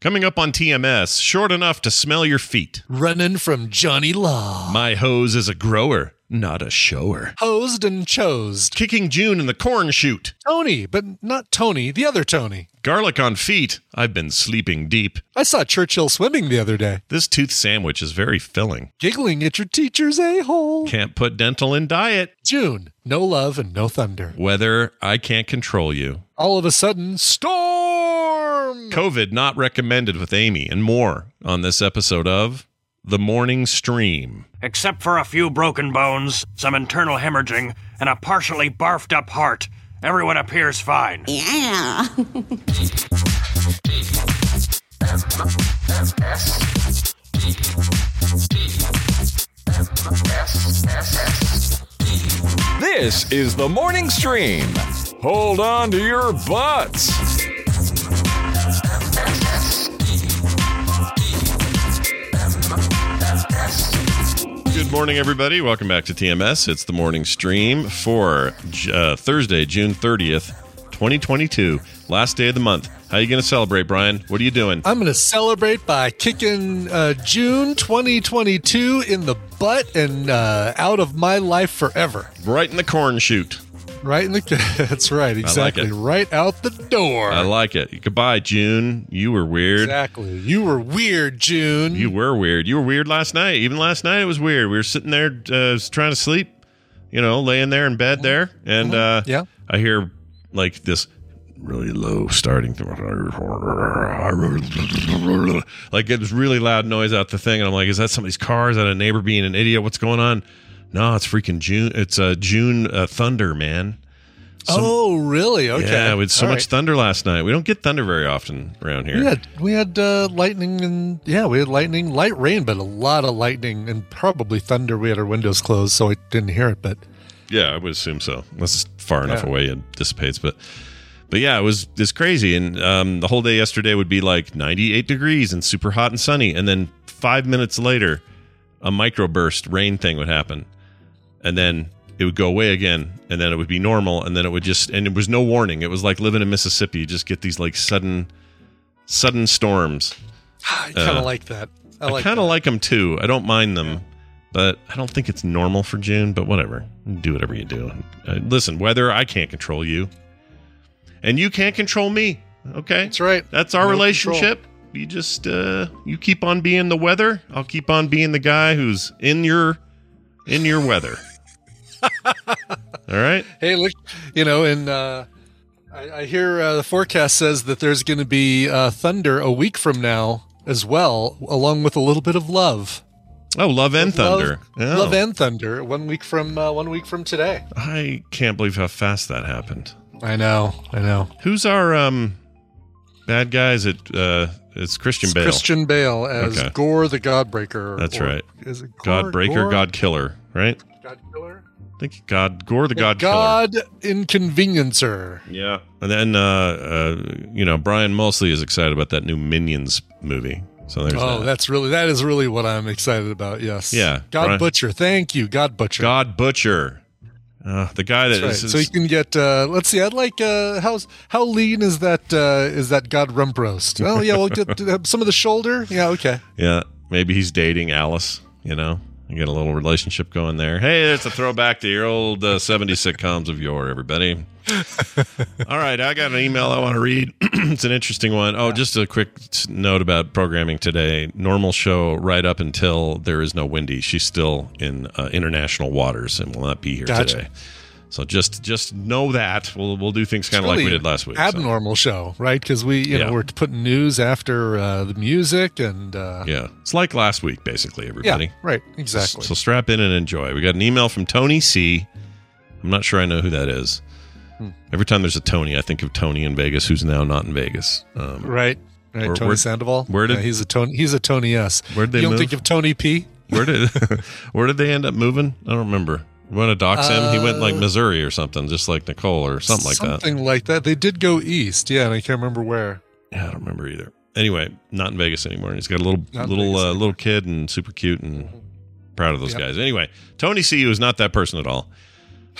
Coming up on TMS, short enough to smell your feet. Running from Johnny Law. My hose is a grower, not a shower. Hosed and chosed. Kicking June in the corn chute. Tony, but not Tony, the other Tony. Garlic on feet. I've been sleeping deep. I saw Churchill swimming the other day. This tooth sandwich is very filling. Giggling at your teacher's a hole. Can't put dental in diet. June, no love and no thunder. Weather, I can't control you. All of a sudden, storm! COVID not recommended with Amy and more on this episode of The Morning Stream. Except for a few broken bones, some internal hemorrhaging, and a partially barfed up heart, everyone appears fine. Yeah. This is the morning stream. Hold on to your butts. Good morning, everybody. Welcome back to TMS. It's the morning stream for uh, Thursday, June 30th, 2022. Last day of the month. How are you going to celebrate, Brian? What are you doing? I'm going to celebrate by kicking uh, June 2022 in the butt and uh, out of my life forever. Right in the corn chute. Right in the. That's right. Exactly. it. right out the door. I like it. Goodbye, June. You were weird. Exactly. You were weird, June. You were weird. You were weird last night. Even last night, it was weird. We were sitting there uh, trying to sleep, you know, laying there in bed there, and uh, Yeah. I hear like this really low starting, like it was really loud noise out the thing, and I'm like, is that somebody's car? Is that a neighbor being an idiot? What's going on? No, it's freaking June. It's uh, June uh, thunder, man. oh, really? Okay. Yeah, we had so All much right. thunder last night. We don't get thunder very often around here. We had we had uh, lightning and yeah, we had lightning, light rain, but a lot of lightning and probably thunder. We had our windows closed, so I didn't hear it. But Yeah, I would assume so. Unless it's far enough Yeah. away, it dissipates. But but yeah, it was it's crazy. And um, the whole day yesterday would be like 98 degrees and super hot and sunny. And then five minutes later, a microburst rain thing would happen, and then it would go away again, and then it would be normal, and then it would just and it was no warning. It was like living in Mississippi. You just get these like sudden sudden storms. I kind of Uh, like that. I, I like kind of like them too. I don't mind them, but I don't think it's normal for June. But whatever, do whatever you do. Uh, listen, weather I can't control you, and you can't control me. Okay, That's right. That's our No relationship. You just uh, you keep on being the weather. I'll keep on being the guy who's in your in your weather. All right. Hey, look, you know, and uh, I, I hear uh, the forecast says that there's going to be uh, thunder a week from now as well, along with a little bit of love. Oh, love and thunder. Love, Oh. love and thunder. One week from uh, one week from today. I can't believe how fast that happened. I know. I know. Who's our um bad guys? It uh it's Christian It's Bale. Christian Bale as Okay. Gorr the Godbreaker. That's or- right. Is it Gorr, God breaker, Gorr? God killer, right? God killer? I think God Gorr the God, God inconveniencer. Yeah. And then uh uh you know, Brian mostly is excited about that new Minions movie. So there's Oh, that. that's really that is really what I'm excited about. Yes. Yeah, God Brian- Butcher. Thank you, God Butcher. God Butcher. Uh, the guy that That's is right. So you can get. Uh, let's see. I'd like. Uh, how's how lean is that? Uh, is that God rump roast? Oh yeah. We'll get some of the shoulder. Yeah. Okay. Yeah, maybe he's dating Alice. You know, you get a little relationship going there. Hey, it's a throwback to your old uh, '70s sitcoms of yore, everybody. All right, I got an email I want to read. it's an interesting one. Oh, just a quick note about programming today. Normal show right up until there is no Wendy. She's still in uh, international waters and will not be here Gotcha. today. So just just know that we'll we'll do things kind of like we did last week. so. Abnormal show, right? Because we, you Yeah. know, we're putting news after uh, the music and. Uh, Yeah, it's like last week, basically. yeah. Everybody. Right. Exactly. So strap in and enjoy. We got an email from Tony C. I'm not sure I know who that is. Hmm. Every time there's a Tony, I think of Tony in Vegas, who's now not in Vegas. Um, right. Right. Where- Tony where- Sandoval. where did- Yeah, he's a Tony? He's a Tony S. Where'd they you don't move? think of Tony P? where did where did they end up moving? I don't remember. You want to dox him? He went like Uh, Missouri or something, just like Nicole or something like that. Something like that. They did go east. Yeah, and I can't remember where. Yeah, I don't remember either. Anyway, not in Vegas anymore. And He's got a little Not little uh, little kid and super cute and proud of those Yep. guys. Anyway, Tony C, who is not that person at all,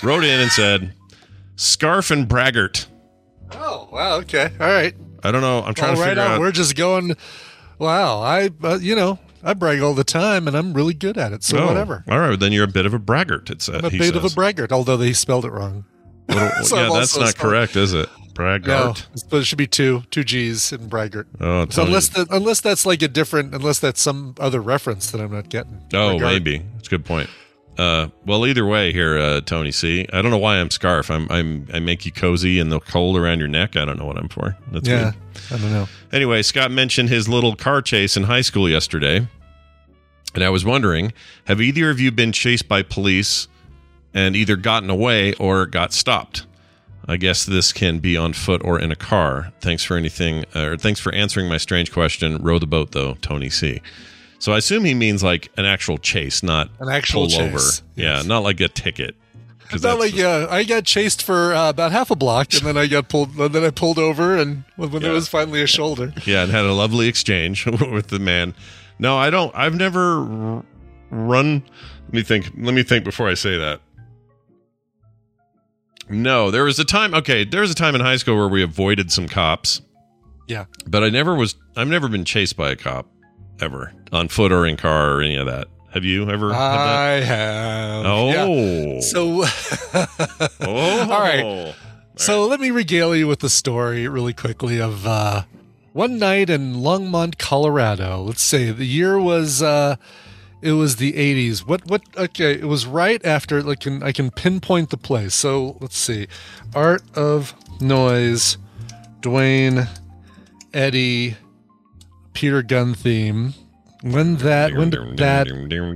wrote in and said, "Scarf and braggart." Oh wow. Okay. All right. I don't know. I'm trying All to right figure out. We're just going. Wow, I uh, you know I brag all the time, and I'm really good at it. So Oh, whatever. All right, then you're a bit of a braggart. It's a bit of a braggart, although they spelled it wrong. Little- So yeah, I'm that's not correct, is it? No, Braggart. but it should be two two G's in braggart. Oh, So unless that unless that's like a different unless that's some other reference that I'm not getting. Oh, Braggart. maybe. That's a good point. Uh, well, either way, here, uh, Tony. C. I don't know why I'm scarf. I'm, I'm, I make you cozy and the cold around your neck. I don't know what I'm for. That's Yeah, weird. I don't know. Anyway, Scott mentioned his little car chase in high school yesterday, and I was wondering, have either of you been chased by police and either gotten away or got stopped? I guess this can be on foot or in a car. Thanks for anything, uh, or thanks for answering my strange question. Row the boat, though, Tony C. So I assume he means like an actual chase, not An actual pull over. chase, Yeah, yes. not like a ticket. It's not like yeah, I got chased for uh, about half a block, and then I got pulled. and Then I pulled over, and when when Yeah. it was finally a shoulder. Yeah, and had a lovely exchange with the man. No, I don't. I've never run. Let me think. Let me think before I say that. No, there was a time. Okay, there was a time in high school where we avoided some cops, Yeah, but I never was. I've never been chased by a cop ever on foot or in car or any of that. Have you ever? I have. Oh, Yeah. So, oh, all right. So let me regale you with the story really quickly of uh, one night in Longmont, Colorado. Let's say the year was uh, it was the 80s. What what? Okay, it was right after. Like, can I can pinpoint the place. So let's see, Art of Noise, Duane, Eddy, Peter Gunn theme. When that when did that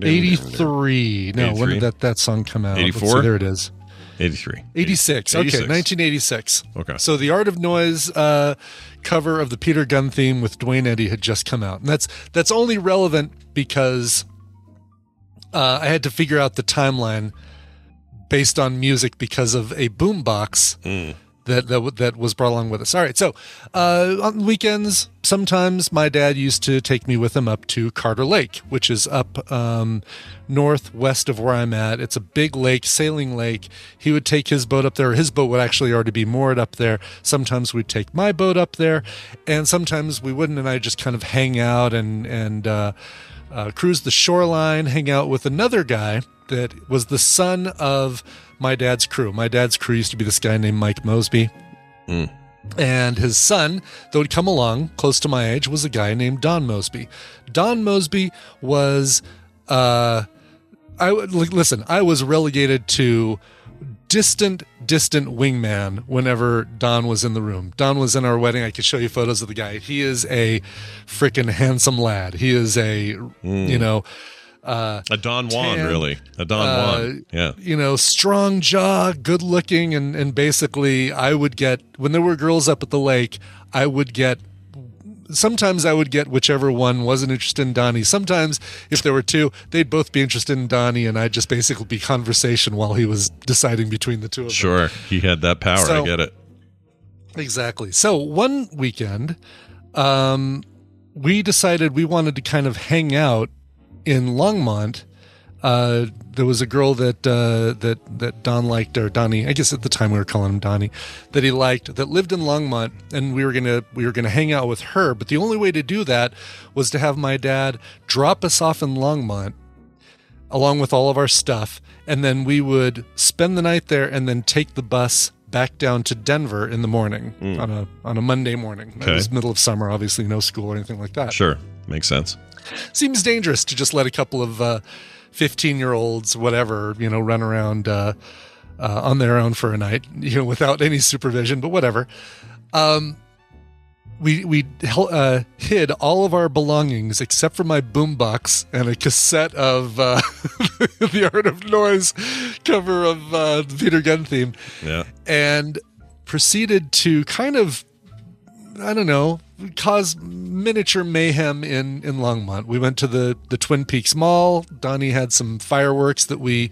83 no when did that that song come out? 84? there it is. 83. 86 okay 1986 Okay. so the art of noise uh, cover of the peter gunn theme with duane eddy had just come out. And that's that's only relevant because uh, i had to figure out the timeline based on music because of a boombox that, that that was brought along with us. All right, so uh, on weekends, sometimes my dad used to take me with him up to Carter Lake, which is up um, northwest of where I'm at. It's a big lake, sailing lake. He would take his boat up there. His boat would actually already be moored up there. Sometimes we'd take my boat up there, and sometimes we wouldn't. And I just kind of hang out and and uh, uh, cruise the shoreline, hang out with another guy that was the son of my dad's crew. My dad's crew used to be this guy named Mike Mosby. And his son, that would come along close to my age, was a guy named Don Mosby. Don Mosby was, uh, I would listen. I was relegated to distant, distant wingman whenever Don was in the room. Don was in our wedding. I could show you photos of the guy. He is a freaking handsome lad. He is a, you know, A Don Juan, Tan, really. A Don uh, Juan. Yeah. you know, strong jaw, good looking, and and basically, I would get when there were girls up at the lake, I would get. Sometimes I would get whichever one wasn't interested in Donnie. Sometimes, if there were two, they'd both be interested in Donnie, and I'd just basically be conversation while he was deciding between the two of them. Sure. He had that power. I get it. Exactly. So one weekend, um, we decided we wanted to kind of hang out in Longmont. Uh, there was a girl that uh, that that Don liked, or Donnie. I guess at the time we were calling him Donnie, that he liked, that lived in Longmont, and we were gonna we were gonna hang out with her. But the only way to do that was to have my dad drop us off in Longmont, along with all of our stuff, and then we would spend the night there, and then take the bus back down to Denver in the morning on a on a Monday morning. It was middle of summer, obviously, no school or anything like that. Sure. Makes sense. Seems dangerous to just let a couple of fifteen year olds, whatever, you know, run around uh, uh, on their own for a night, you know, without any supervision. But whatever. Um, we we uh, hid all of our belongings except for my boombox and a cassette of uh, the Art of Noise cover of uh, the Peter Gunn theme, Yeah. and proceeded to kind of I don't know cause miniature mayhem in in Longmont. We went to the the Twin Peaks Mall. Donnie had some fireworks that we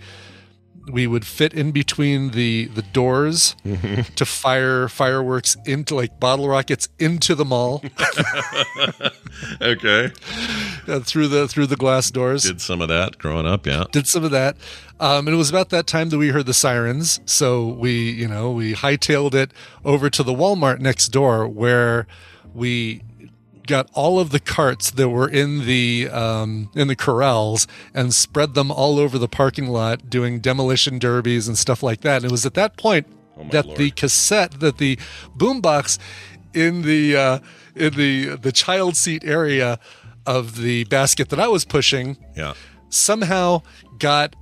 we would fit in between the the doors to fire fireworks into like bottle rockets into the mall Okay. uh, through the through the glass doors. Did some of that growing up. Yeah. did some of that. Um, and it was about that time that we heard the sirens. So we, you know, we hightailed it over to the Walmart next door where we got all of the carts that were in the um, in the corrals and spread them all over the parking lot, doing demolition derbies and stuff like that. And it was at that point Oh, that Lord. the cassette, that the boombox in the uh, in the the child seat area of the basket that I was pushing Yeah. somehow got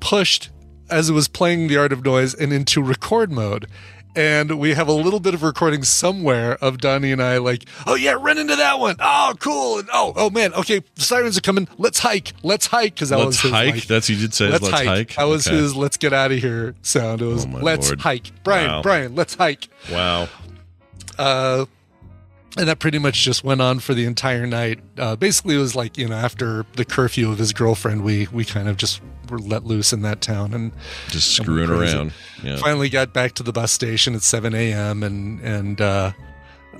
pushed as it was playing the art of noise and into record mode and we have a little bit of recording somewhere of Donnie and I like, oh yeah, run into that one. Oh, cool. And oh, oh man, okay, the sirens are coming. Let's hike. Let's hike because that Let's was his, hike. like, That's what you did say. let's, Let's, hike. hike. That was Okay. his let's get out of here sound. It was Oh, let's Lord. hike. Brian, Wow. Brian, let's hike. Wow. Uh, and that pretty much just went on for the entire night. Uh, basically, it was like you know after the curfew of his girlfriend, we we kind of just were let loose in that town and Just screwing crazy. around. Yeah. finally got back to the bus station at 7 a.m. and and uh,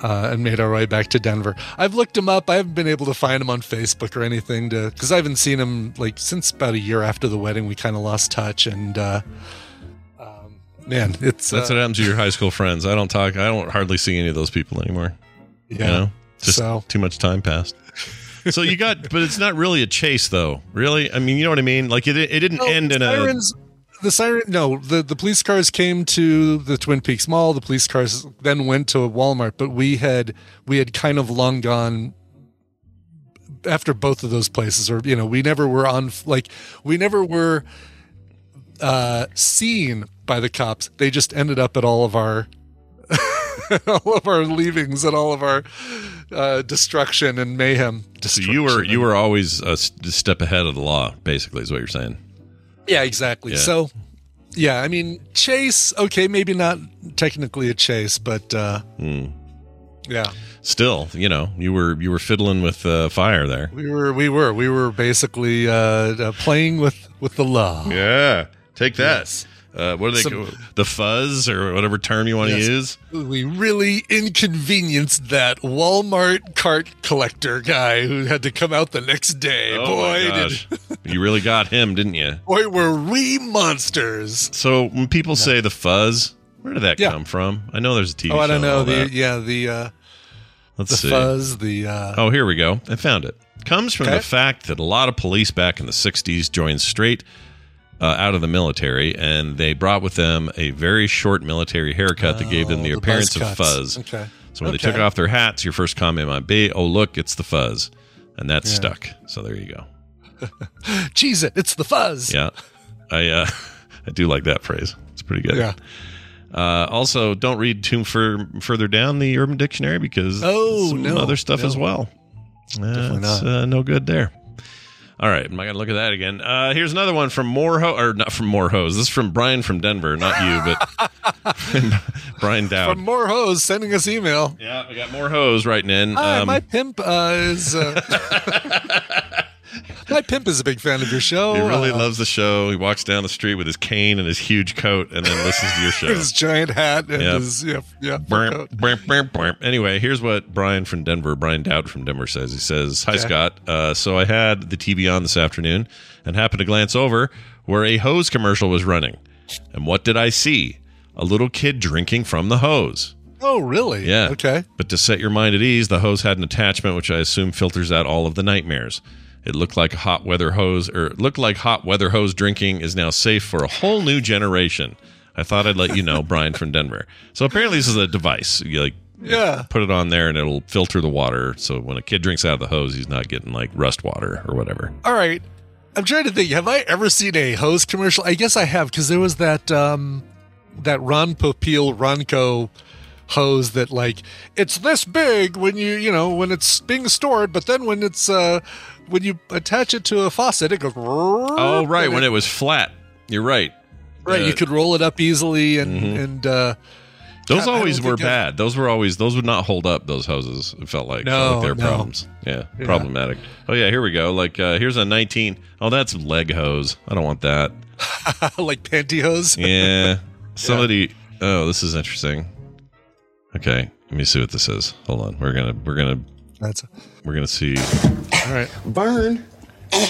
uh, and made our way back to Denver. I've looked him up. I haven't been able to find him on Facebook or anything to because I haven't seen him like since about a year after the wedding. We kind of lost touch and. Uh, um, Man, it's That's uh, what happens to your high school friends. I don't talk. I don't hardly see any of those people anymore. Yeah. You know, just So- too much time passed. so you got, but it's not really a chase, though. Really, I mean, you know what I mean? Like it, it didn't No, end in a. The siren, no, the, the police cars came to the Twin Peaks Mall. The police cars then went to Walmart, but we had we had kind of long gone after both of those places, or you know, we never were on like we never were uh, seen by the cops. They just ended up at all of our all of our leavings and all of our uh, destruction and mayhem. So you were you were always a step ahead of the law, basically, is what you're saying. Yeah, exactly. Yeah. So, yeah, I mean, chase. Okay, maybe not technically a chase, but uh, Hmm. yeah, Still, you know, you were you were fiddling with uh, fire there. we were, we were, we were basically uh, uh, playing with with the law. Yeah, take that. Yes. Uh, what are they? Some- the fuzz or whatever term you want to use. We really inconvenienced that Walmart cart collector guy who had to come out the next day. Oh boy, did, you really got him, didn't you? boy, were we monsters! So when people say the fuzz, where did that Yeah. come from? I know there's a TV Oh, I don't know the yeah the uh, Let's the see. fuzz the uh, Oh, here we go. I found it. Comes from Okay. the fact that a lot of police back in the 60s joined straight uh, out of the military, and they brought with them a very short military haircut that gave them the oh, appearance of fuzz. Okay. So when Okay. they took off their hats, your first comment might be, "Oh, look, it's the fuzz," and that's Yeah. stuck. So there you go. Cheese it! It's the fuzz. Yeah, I uh, I do like that phrase. It's pretty good. Yeah. Uh, also, don't read too fur- further down the Urban Dictionary because Oh, some no, other stuff no. as well. Definitely not. Uh, no good there. All right, I'm not gonna look at that again. Uh, here's another one from Moreho, or not from Moreho's. This is from Brian from Denver, not you, but Brian Dowd. From more hoes sending us email. yeah, we got Moreho's writing in. Hi, Um, my pimp uh, is. Uh, my pimp is a big fan of your show. he really uh, loves the show. He walks down the street with his cane and his huge coat, and then listens to your show. his giant hat and Yep. his yeah yeah. coat. bwamp, bwamp, bwamp. Anyway, here's what Brian from Denver, Brian Dowd from Denver says. He says, Hi, Okay. Scott. Uh, so I had the TV on this afternoon and happened to glance over where a hose commercial was running. And what did I see? A little kid drinking from the hose. Oh really? Yeah. Okay. But to set your mind at ease, the hose had an attachment which I assume filters out all of the nightmares. It looked like a hot weather hose, or it looked like hot weather hose drinking is now safe for a whole new generation. I thought I'd let you know, Brian from Denver. So apparently, this is a device. You like Yeah. put it on there, and it'll filter the water. So when a kid drinks out of the hose, he's not getting like rust water or whatever. All right. I'm trying to think. Have I ever seen a hose commercial? I guess I have because there was that um that Ron Popeil Ronco hose that like it's this big when you you know when it's being stored, but then when it's uh when you attach it to a faucet, it goes. Oh, right, when it was flat. You're right. right, uh, you could roll it up easily and Mhm. and uh Those I- I always don't were bad. Those were always those would not hold up. Those hoses. It felt like, No, like they were no. problems. Yeah, Yeah. problematic. Oh yeah, here we go. Like uh, here's a 19. Oh, that's leg hose. I don't want that. like pantyhose. Yeah, somebody. Oh, this is interesting. Okay, let me see what this is. Hold on. We're gonna we're gonna That's we're gonna see. all right. Vern.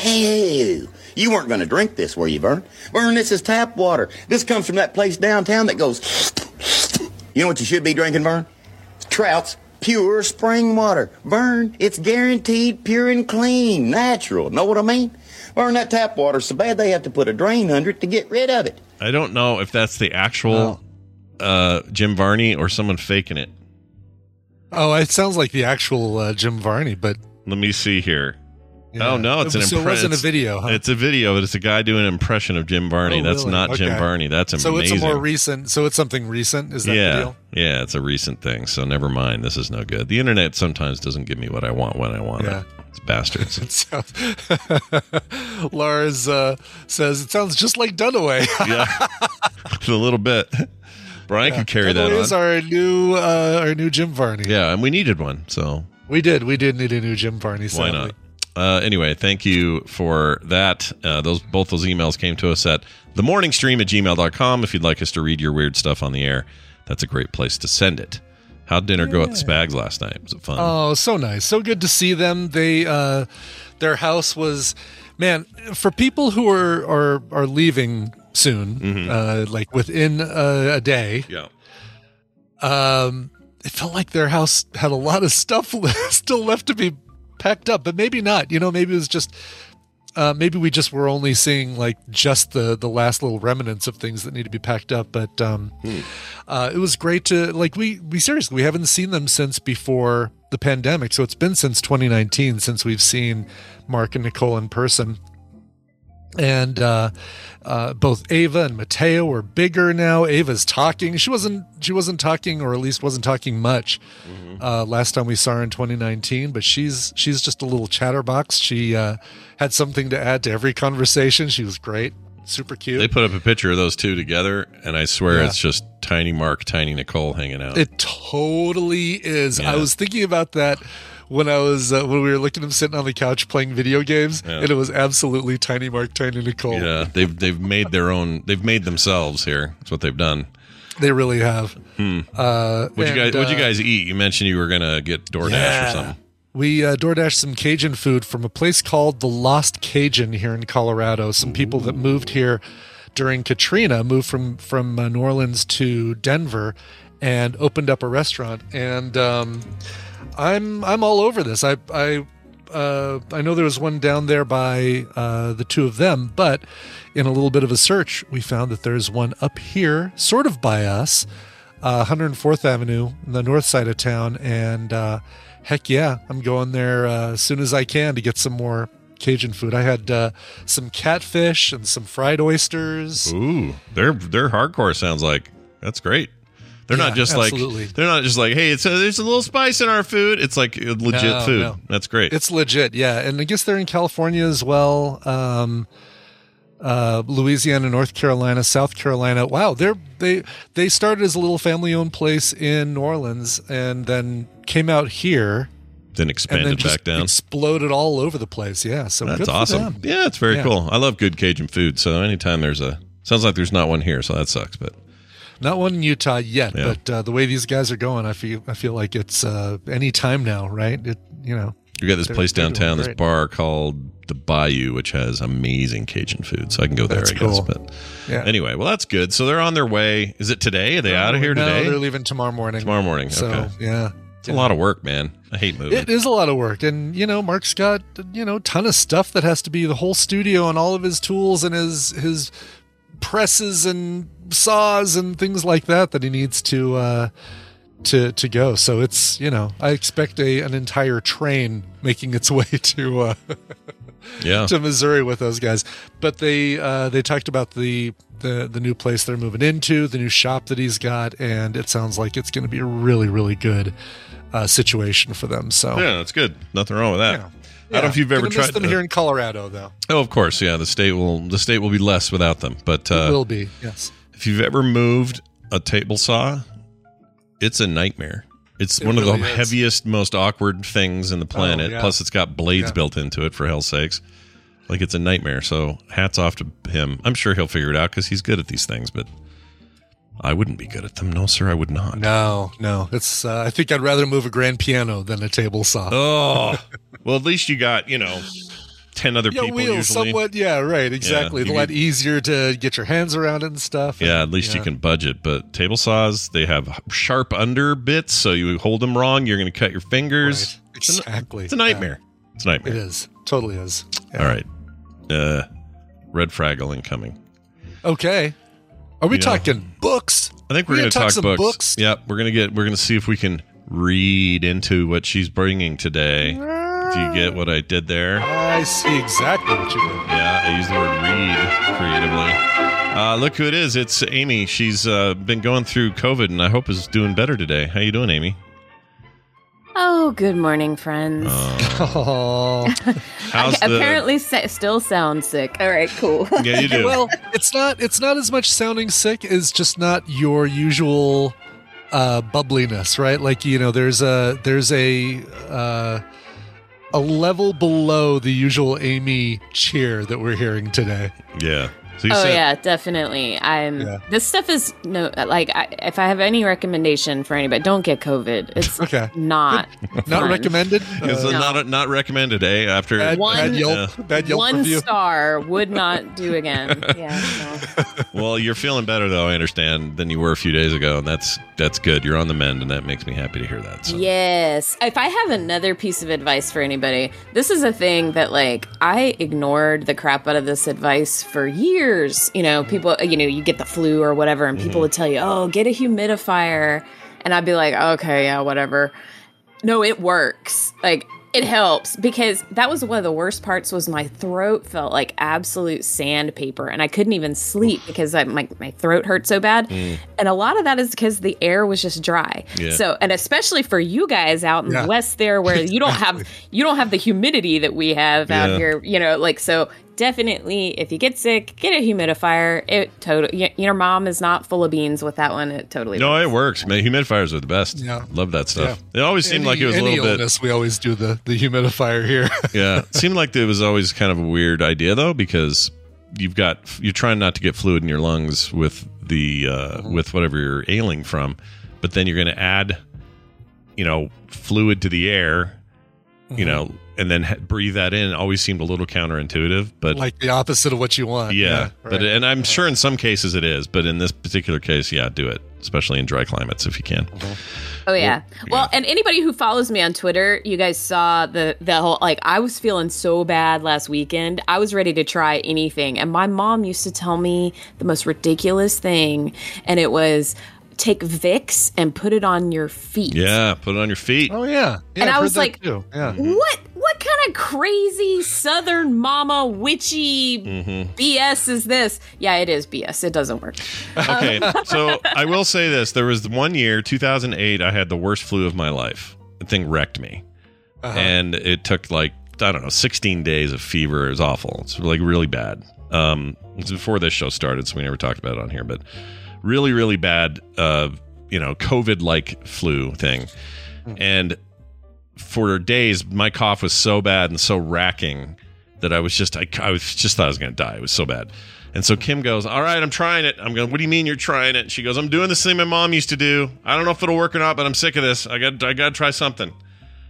Ew. You weren't going to drink this, were you, Vern? Vern, this is tap water. This comes from that place downtown that goes. You know what you should be drinking, Vern? Trouts. Pure spring water. Vern, it's guaranteed pure and clean, natural. Know what I mean? Vern, that tap water's so bad they have to put a drain under it to get rid of it. I don't know if that's the actual uh, Jim Varney or someone faking it. Oh, it sounds like the actual uh, Jim Varney, but Let me see here. yeah. Oh no, it's an so it impression. wasn't a video, huh? It's a video, but it's a guy doing an impression of Jim Varney. Oh, That's really? not Jim Varney. That's so it's a more recent. So it's something recent. Is that the yeah, deal? yeah, it's a recent thing. So never mind. This is no good. The internet sometimes doesn't give me what I want when I want Yeah. it. It's bastards. So, Lars uh, says it sounds just like Dunaway. yeah, a little bit. Brian could carry that Dunaway is on. our new uh, our new Jim Varney. yeah, and we needed one. So we did we did need a new Jim Varney. Why not? Uh, anyway, thank you for that. Uh, those both those emails came to us at themorningstream at gmail.com. If you'd like us to read your weird stuff on the air, that's a great place to send it. How'd dinner go at the Spags last night? Was it fun? Oh, so nice. So good to see them. They uh their house was man, for people who are are are leaving soon, uh like within a, a day, yeah. um it felt like their house had a lot of stuff still left to be packed up, but maybe not. You know, maybe it was just uh, maybe we just were only seeing like just the the last little remnants of things that need to be packed up. But um, uh, it was great to like we we seriously we haven't seen them since before the pandemic, so it's been since 2019 since we've seen Mark and Nicole in person. And uh, uh, both Ava and Mateo are bigger now. Ava's talking. She wasn't. She wasn't talking, or at least wasn't talking much uh, last time we saw her in 2019. But she's she's just a little chatterbox. She uh, had something to add to every conversation. She was great, super cute. They put up a picture of those two together, and I swear Yeah. it's just Tiny Mark, Tiny Nicole hanging out. It totally is. I was thinking about that when I was uh, when we were looking at him sitting on the couch playing video games, Yeah. and it was absolutely Tiny Mark, Tiny Nicole. yeah, they've they've made their own. They've made themselves here. That's what they've done. They really have. Uh, What'd you guys What'd you uh, guys eat? You mentioned you were gonna get DoorDash or something. We uh, DoorDashed some Cajun food from a place called the Lost Cajun here in Colorado. Some people that moved here during Katrina moved from from uh, New Orleans to Denver and opened up a restaurant. And um, I'm I'm all over this. I I uh, I know there was one down there by uh, the two of them, but in a little bit of a search, we found that there's one up here, sort of by us, uh, 104th Avenue, the north side of town, and uh, heck yeah, I'm going there uh, as soon as I can to get some more Cajun food. I had uh, some catfish and some fried oysters. Ooh, they're they're hardcore. Sounds like that's great. They're Yeah, not just absolutely. like they're not just like hey, it's a, there's a little spice in our food. It's like legit No, food. no. That's great. It's legit, yeah. And I guess they're in California as well. Um, uh, Louisiana, North Carolina, South Carolina. Wow, they're they they started as a little family owned place in New Orleans and then came out here then and then expanded just back down. exploded all over the place. Yeah, so That's awesome. Yeah, it's very Yeah. cool. I love good Cajun food. So anytime there's a sounds like there's not one here, so that sucks. But Not one in Utah yet, Yeah. but uh, the way these guys are going, I feel I feel like it's uh, any time now, right? It you know. you got this place downtown, this bar called the Bayou, which has amazing Cajun food. So I can go there, That's I guess. But Yeah. anyway, well, that's good. So they're on their way. Is it today? Are they out of here no, today? they're leaving tomorrow morning. Tomorrow morning. So okay. yeah, It's a lot of work, man. I hate moving. It is a lot of work, and you know, Mark's got you know ton of stuff that has to be the whole studio and all of his tools and his his presses and saws and things like that that he needs to uh, to to go. So it's you know, I expect a an entire train making its way to uh, yeah. to Missouri with those guys. But they uh, they talked about the, the the new place they're moving into, the new shop that he's got, and it sounds like it's going to be a really really good uh, situation for them. So Yeah, that's good. Nothing wrong with that. Yeah. I don't know if you've ever tried them the- here in Colorado, though. Oh, of course, yeah. The state will the state will be less without them. But it uh, will be yes. if you've ever moved a table saw, it's a nightmare. It's It one of the is. Oh, heaviest, most awkward things in the planet. yeah. Plus, it's got blades Yeah. built into it. For hell's sakes, like it's a nightmare. So, hats off to him. I'm sure he'll figure it out because he's good at these things. But I wouldn't be good at them. No, sir, I would not. No, no. It's. Uh, I think I'd rather move a grand piano than a table saw. Oh, well, at least you got you know ten other Yeah, people wheels usually. somewhat. Yeah, right. Exactly. you a lot could- easier to get your hands around it and stuff. Yeah, and- at least you can budget. But table saws, they have sharp under bits, so you hold them wrong, you're going to cut your fingers. Right. Exactly. It's a nightmare. It's a nightmare. it is. Totally is. Yeah. All right. Uh, red Fraggle incoming. Okay. Are we Yeah. talking books? I think we're We going to gonna talk, some books. books? Yep, we're going to get. We're going to see if we can read into what she's bringing today. Do you get what I did there? I see exactly what you did. Yeah, I used the word read creatively. Uh, look who it is. It's Amy. She's uh, been going through COVID, and I hope is doing better today. How you doing, Amy? Oh, good morning, friends. Oh, How's the? Apparently, sa- still sound sick. All right, cool. yeah, you do. well, it's not. It's not as much sounding sick. as just not your usual uh, bubbliness, right? Like you know, there's a there's a uh, a level below the usual Amy cheer that we're hearing today. yeah. So you oh said, yeah, definitely. I'm. Yeah. This stuff is no like. I, if I have any recommendation for anybody, don't get COVID. It's Okay. not Not fun. recommended. Is Uh, it No. not not recommended, eh? After bad, One- bad Yelp. Bad Yelp One review. star would not do again. Yeah. No. well, you're feeling better though. I understand than you were a few days ago, and that's that's good. You're on the mend, and that makes me happy to hear that. So. Yes. If I have another piece of advice for anybody, this is a thing that like I ignored the crap out of this advice for years. You know, mm-hmm. people, you know, you get the flu or whatever, and people mm-hmm. would tell you, "Oh, get a humidifier," and I'd be like, "Okay, yeah, whatever." No, it works. Like it helps because that was one of the worst parts was my throat felt like absolute sandpaper and I couldn't even sleep because I, my, my throat hurt so bad. Mm. And a lot of that is because the air was just dry. Yeah. So, and especially for you guys out in Yeah. the west there where you don't have you don't have the humidity that we have Yeah. out here, you know, like so definitely if you get sick, get a humidifier. It totally your mom is not full of beans with that one. It totally No, works. it works. Man, humidifiers are the best. Yeah. Love that stuff. Yeah. It always seemed like it was a any little bit. we always do the the humidifier here. Yeah, it seemed like it was always kind of a weird idea though, because you've got you're trying not to get fluid in your lungs with the uh, with whatever you're ailing from, but then you're going to add, you know, fluid to the air, you know, and then ha- breathe that in. Always seemed a little counterintuitive, but like the opposite of what you want. yeah, but right. and I'm sure in some cases it is, but in this particular case, yeah, do it, especially in dry climates if you can. Mm-hmm. Oh yeah. Well, and anybody who follows me on Twitter, you guys saw the the whole like I was feeling so bad last weekend. I was ready to try anything, and my mom used to tell me the most ridiculous thing, and it was take Vicks and put it on your feet. Yeah, put it on your feet. oh yeah, yeah And I've I was like, yeah. What what kind of crazy Southern mama witchy Mm-hmm. BS is this? Yeah, it is BS. It doesn't work. Okay, so I will say this: there was one year, 2008, I had the worst flu of my life. The thing wrecked me, Uh-huh. and it took like I don't know, 16 days of fever. It was awful. It's like really bad. Um, it was before this show started, so we never talked about it on here, but really, really bad. Uh, you know, COVID-like flu thing, and for days, my cough was so bad and so racking that I was just I, I was just thought I was going to die. It was so bad. And so Kim goes, "All right, I'm trying it." I'm going, "What do you mean you're trying it?" She goes, "I'm doing this thing my mom used to do. I don't know if it'll work or not, but I'm sick of this. I got I got to try something."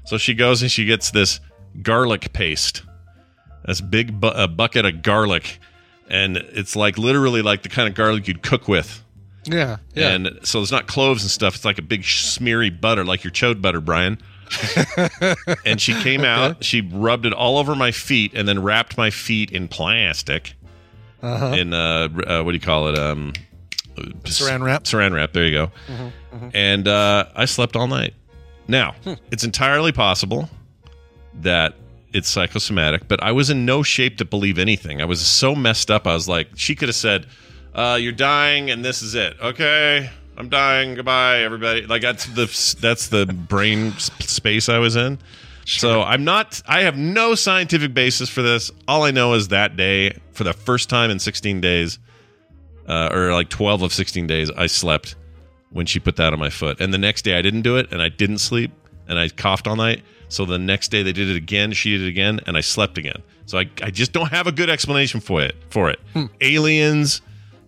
So she goes and she gets this garlic paste. This big bu- a bucket of garlic and it's like literally like the kind of garlic you'd cook with. yeah, yeah. And so it's not cloves and stuff. It's like a big smeary butter, like your chode butter, Brian. and she came out, she rubbed it all over my feet, and then wrapped my feet in plastic. Uh-huh. In uh, uh, what do you call it? Um, Saran wrap. Saran wrap. There you go. And uh, I slept all night. Now it's entirely possible that it's psychosomatic, but I was in no shape to believe anything. I was so messed up. I was like, she could have said, uh, "You're dying, and this is it." Okay, I'm dying. Goodbye, everybody. Like that's the that's the brain space I was in. So I'm not. I have no scientific basis for this. All I know is that day, for the first time in 16 days, uh, or like 12 of 16 days, I slept when she put that on my foot. And the next day I didn't do it and I didn't sleep and I coughed all night. So the next day they did it again, she did it again, and I slept again. So I, I just don't have a good explanation for it. For it, aliens,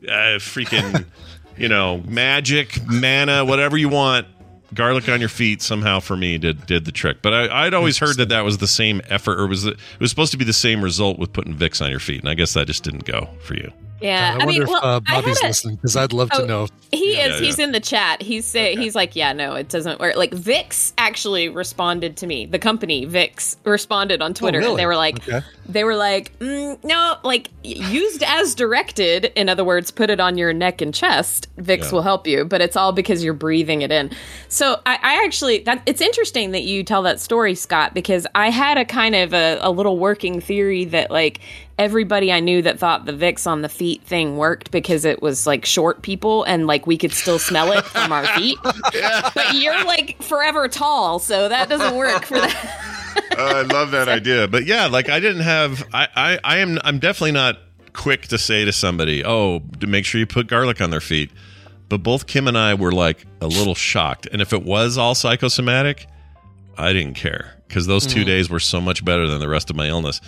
uh, freaking, you know, magic, mana, whatever you want. garlic on your feet somehow for me did did the trick. But I, I'd always heard that that was the same effort, or was it, it was supposed to be the same result with putting Vicks on your feet, and I guess that just didn't go for you. Yeah, I, I, wonder mean, if well, uh, I had Bobby's a- listening because I'd love Oh, to know. He Yeah, is. yeah, he's yeah. in the chat. He's say, he's like, yeah, no, it doesn't work. Like Vicks actually responded to me. The company Vicks responded on Twitter. really? and They were like, Okay. they were like, mm, no, like used as directed. In other words, put it on your neck and chest. Vicks Yeah. will help you, but it's all because you're breathing it in. So I, I actually that it's interesting that you tell that story, Scott, because I had a kind of a, a little working theory that like everybody I knew that thought the Vicks on the feet thing worked because it was like short people and like we could still smell it from our feet. But you're like forever tall, so that doesn't work for that. Oh, I love that idea. But yeah, like I didn't have I, I I am I'm definitely not quick to say to somebody, "Oh, to make sure you put garlic on their feet." But both Kim and I were like a little shocked. And if it was all psychosomatic, I didn't care cuz those 2 mm-hmm. days were so much better than the rest of my illness.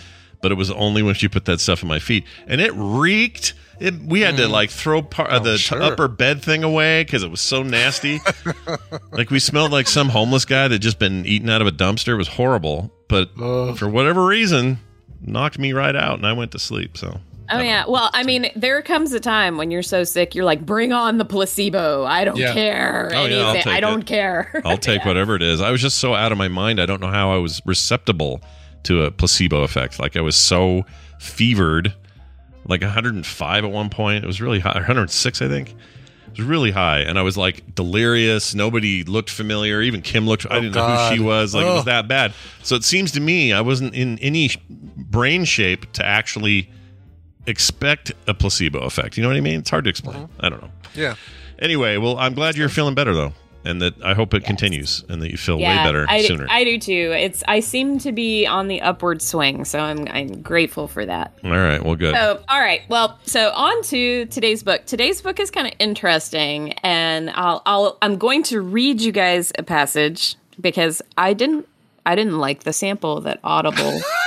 But it was only when she put that stuff in my feet and it reeked. It, we had to mm. like throw part uh, of oh, the t- sure. upper bed thing away because it was so nasty. like we smelled like some homeless guy that just been eaten out of a dumpster. It was horrible, but for whatever reason, knocked me right out, and I went to sleep. So Oh yeah. Well, I mean, there comes a time when you're so sick, you're like, bring on the placebo. I don't Yeah. care. Oh, yeah, I'll take I don't it. care. I'll take whatever it is. I was just so out of my mind. I don't know how I was receptible to a placebo effect. Like I was so fevered, like 105 at one point. It was really high, 106, I think. It was really high, and I was like delirious. Nobody looked familiar. Even Kim looked. I oh, didn't know who she was. Like it was that bad. So it seems to me I wasn't in any brain shape to actually expect a placebo effect. You know what I mean? It's hard to explain. Mm-hmm. I don't know. Yeah. Anyway, well, I'm glad you're feeling better though, and that I hope it continues and that you feel way better I, sooner. I do too. It's I seem to be on the upward swing, so I'm I'm grateful for that. All right, well, good. So, all right. Well, so on to today's book. Today's book is kind of interesting, and I'll, I'll I'm going to read you guys a passage because I didn't I didn't like the sample that Audible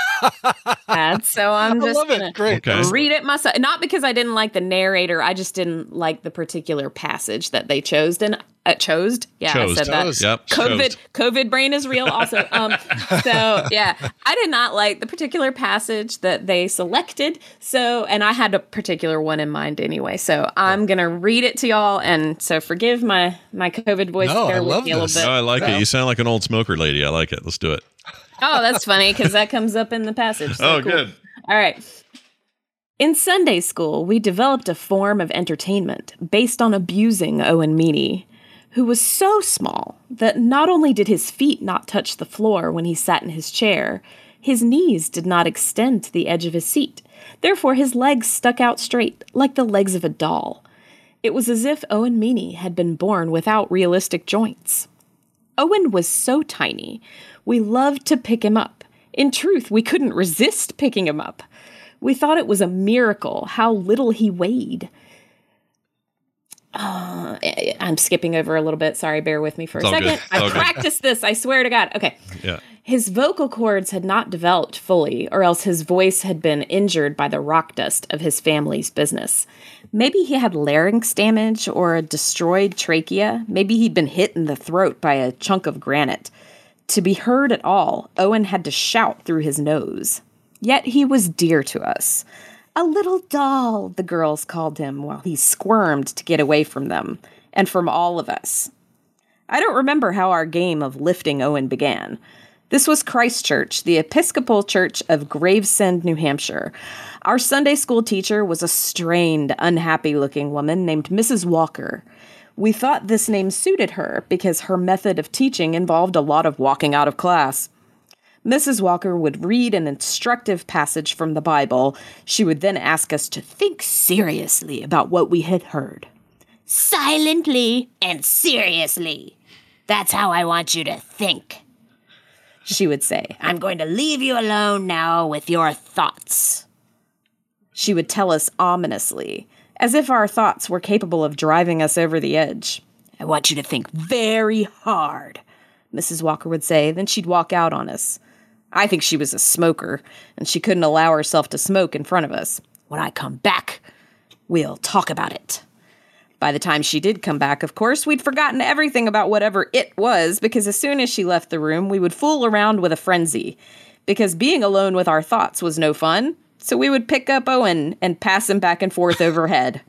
had, so I'm I just love gonna it. Great. Read it myself. Not because I didn't like the narrator, I just didn't like the particular passage that they chose. And uh, chose, yeah, Chose. I said that. Chose. Yep. COVID chose. COVID brain is real also. Um so yeah, I did not like the particular passage that they selected. So and I had a particular one in mind anyway. So I'm going to read it to y'all and so forgive my my COVID voice No, I love me a little this. bit. Oh, I like it. You sound like an old smoker lady. I like it. Let's do it. Oh, that's funny cuz that comes up in the passage. So oh, cool. good. All right. In Sunday school, we developed a form of entertainment based on abusing Owen Meany, who was so small that not only did his feet not touch the floor when he sat in his chair, his knees did not extend to the edge of his seat. Therefore, his legs stuck out straight, like the legs of a doll. It was as if Owen Meany had been born without realistic joints. Owen was so tiny, we loved to pick him up. In truth, we couldn't resist picking him up. We thought it was a miracle how little he weighed. Uh, I'm skipping over a little bit. Sorry, bear with me for a It's all second. I good. practiced this, I swear to God. Okay. Yeah. His vocal cords had not developed fully, or else his voice had been injured by the rock dust of his family's business. Maybe he had larynx damage or a destroyed trachea. Maybe he'd been hit in the throat by a chunk of granite. To be heard at all, Owen had to shout through his nose. Yet he was dear to us. A little doll, the girls called him while he squirmed to get away from them and from all of us. I don't remember how our game of lifting Owen began. This was Christ Church, the Episcopal Church of Gravesend, New Hampshire. Our Sunday school teacher was a strained, unhappy looking woman named Mrs. Walker. We thought this name suited her because her method of teaching involved a lot of walking out of class. Mrs. Walker would read an instructive passage from the Bible. She would then ask us to think seriously about what we had heard. Silently and seriously. That's how I want you to think. She would say, I'm going to leave you alone now with your thoughts. She would tell us ominously, as if our thoughts were capable of driving us over the edge. I want you to think very hard, Mrs. Walker would say. Then she'd walk out on us. I think she was a smoker, and she couldn't allow herself to smoke in front of us. When I come back, we'll talk about it. By the time she did come back, of course, we'd forgotten everything about whatever it was because as soon as she left the room, we would fool around with a frenzy. Because being alone with our thoughts was no fun, so we would pick up Owen and pass him back and forth overhead.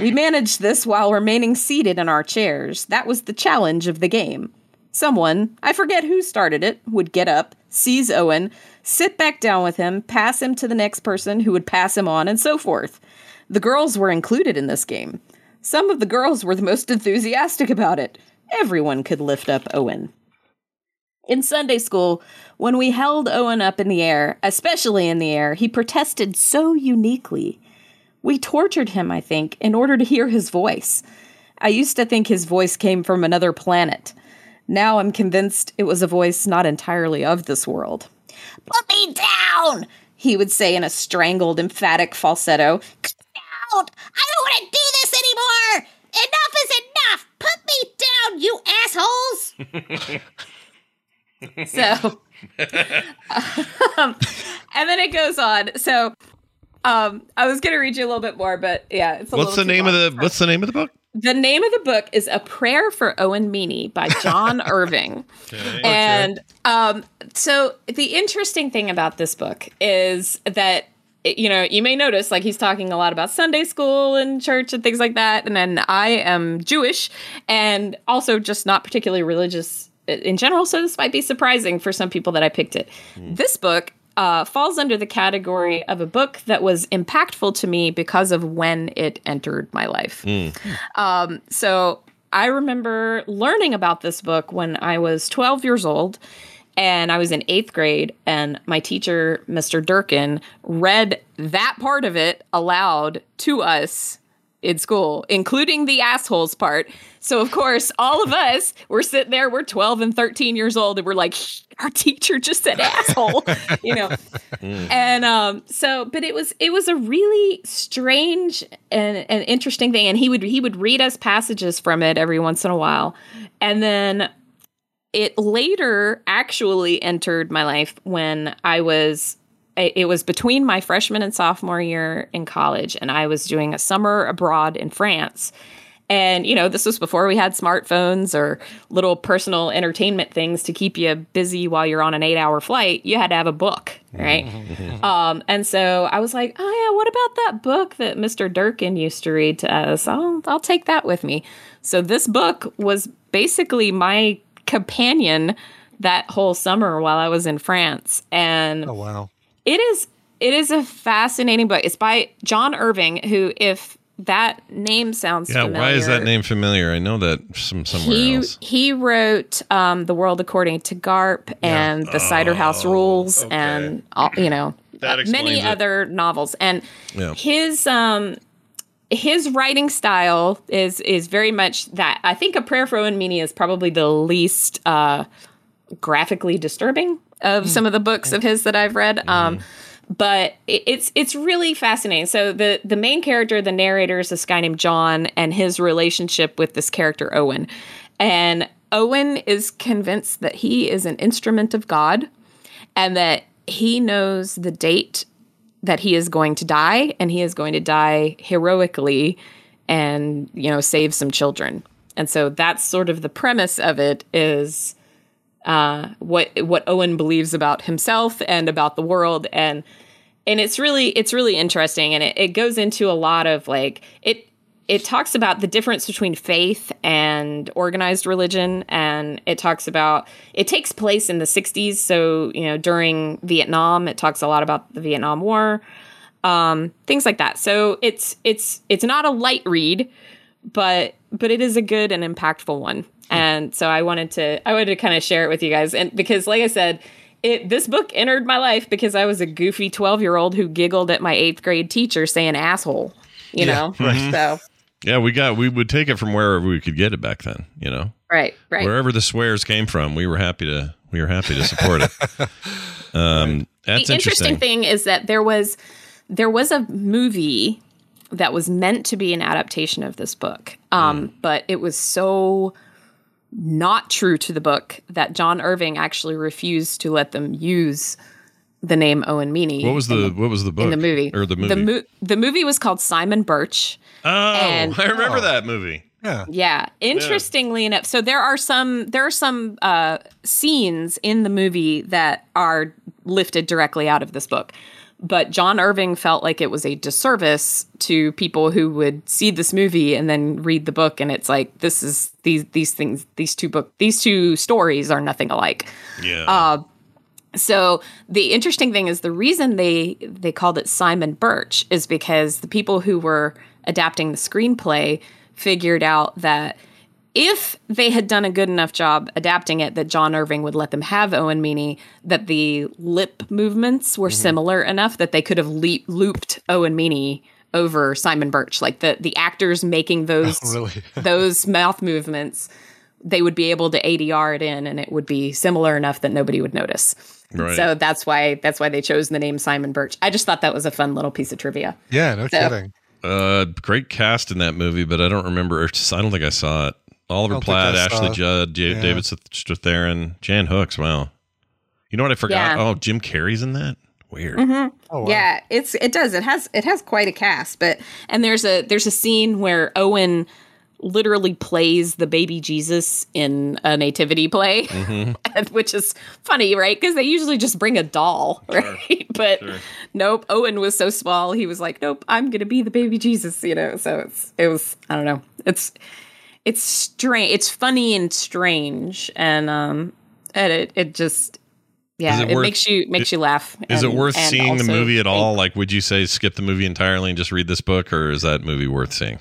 we managed this while remaining seated in our chairs. That was the challenge of the game. Someone, I forget who started it, would get up, seize Owen, sit back down with him, pass him to the next person who would pass him on, and so forth. The girls were included in this game. Some of the girls were the most enthusiastic about it. Everyone could lift up Owen. In Sunday school, when we held Owen up in the air, especially in the air, he protested so uniquely. We tortured him, I think, in order to hear his voice. I used to think his voice came from another planet. Now I'm convinced it was a voice not entirely of this world. Put me down, he would say in a strangled, emphatic falsetto. Cut out! I don't want to do this anymore! Enough is enough! Put me down, you assholes! so, um, and then it goes on. So, um, I was going to read you a little bit more, but yeah, it's a What's the little too name of long. the What's the name of the book? The name of the book is A Prayer for Owen Meany by John Irving. And um, so the interesting thing about this book is that you know, you may notice like he's talking a lot about Sunday school and church and things like that. And then I am Jewish and also just not particularly religious in general. So this might be surprising for some people that I picked it. This book uh, falls under the category of a book that was impactful to me because of when it entered my life. Um, so I remember learning about this book when I was 12 years old and I was in eighth grade, and my teacher, Mr. Durkin, read that part of it aloud to us in school, including the assholes part. So, of course, all of us were sitting there, we're 12 and 13 years old, and we're like, our teacher just said asshole, you know. And um, so, but it was it was a really strange and, and interesting thing. And he would he would read us passages from it every once in a while. And then it later actually entered my life when I was it was between my freshman and sophomore year in college and I was doing a summer abroad in France. And you know, this was before we had smartphones or little personal entertainment things to keep you busy while you're on an 8-hour flight. You had to have a book, right? um and so I was like, "Oh yeah, what about that book that Mr. Durkin used to read to us? I'll I'll take that with me." So this book was basically my companion that whole summer while I was in France. And Oh wow. It is it is a fascinating book. It's by John Irving, who if that name sounds Yeah, familiar, why is that name familiar? I know that from somewhere he else. he wrote um, the world according to Garp and the Cider House Rules okay. and all, you know That uh, many it. other novels and Yeah. his um his writing style is is very much that I think a prayer for Owen Meany is probably the least uh, graphically disturbing of some of the books of his that I've read. Um, but it's it's really fascinating. So the the main character, the narrator, is this guy named John, and his relationship with this character Owen, and Owen is convinced that he is an instrument of God, and that he knows the date that he is going to die, and he is going to die heroically, and you know save some children. And so that's sort of the premise of it is uh, what what Owen believes about himself and about the world. And and it's really it's really interesting. And it, it goes into a lot of like it it talks about the difference between faith and organized religion. And it talks about it takes place in the 60s so you know during vietnam it talks a lot about the vietnam war um, things like that. So it's it's it's not a light read but but it is a good and impactful one and so i wanted to i wanted to kind of share it with you guys. And because like i said it this book entered my life because i was a goofy 12 year old who giggled at my eighth grade teacher saying asshole you know? So Yeah, we got we would take it from wherever we could get it back then. You know, right right. Wherever the swears came from, we were happy to we were happy to support it. Um, that's the interesting thing is that there was there was a movie that was meant to be an adaptation of this book um, but it was so not true to the book that john irving actually refused to let them use the name Owen Meany. What was in the what was the book in the movie or the movie? The, mo- the movie was called Simon Birch. oh, and- I remember Oh. that movie. Yeah. Yeah, interestingly enough, so there are some there are some uh, scenes in the movie that are lifted directly out of this book. But John Irving felt like it was a disservice to people who would see this movie and then read the book, and it's like this is these these things these two book these two stories are nothing alike. Yeah. Uh, So the interesting thing is the reason they they called it Simon Birch is because the people who were adapting the screenplay figured out that if they had done a good enough job adapting it that John Irving would let them have Owen Meany that the lip movements were similar enough that they could have le- looped Owen Meany over Simon Birch like the the actors making those really? those mouth movements they would be able to ADR it in and it would be similar enough that nobody would notice. Right. So that's why that's why they chose the name Simon Birch. I just thought that was a fun little piece of trivia. Yeah, no So- kidding. Uh, great cast in that movie, but I don't remember. I don't think I saw it. Oliver Platt, Ashley Judd, J- yeah. David Strathairn, Jan Hooks. Wow. You know what I forgot? Yeah. Oh, Jim Carrey's in that. Weird. Mm-hmm. Oh, wow. Yeah, it's it does. It has it has quite a cast, but and there's a there's a scene where Owen literally plays the baby Jesus in a nativity play, mm-hmm. and- which is funny, right? Because they usually just bring a doll, right? But nope, Owen was so small, he was like, "Nope, I'm gonna be the baby Jesus," you know. So it's it was I don't know, it's it's strange, it's funny and strange, and um, and it it just yeah, it, it worth- makes you makes you laugh. Is it worth seeing the movie at all? Like, would you say skip the movie entirely and just read this book, or is that movie worth seeing?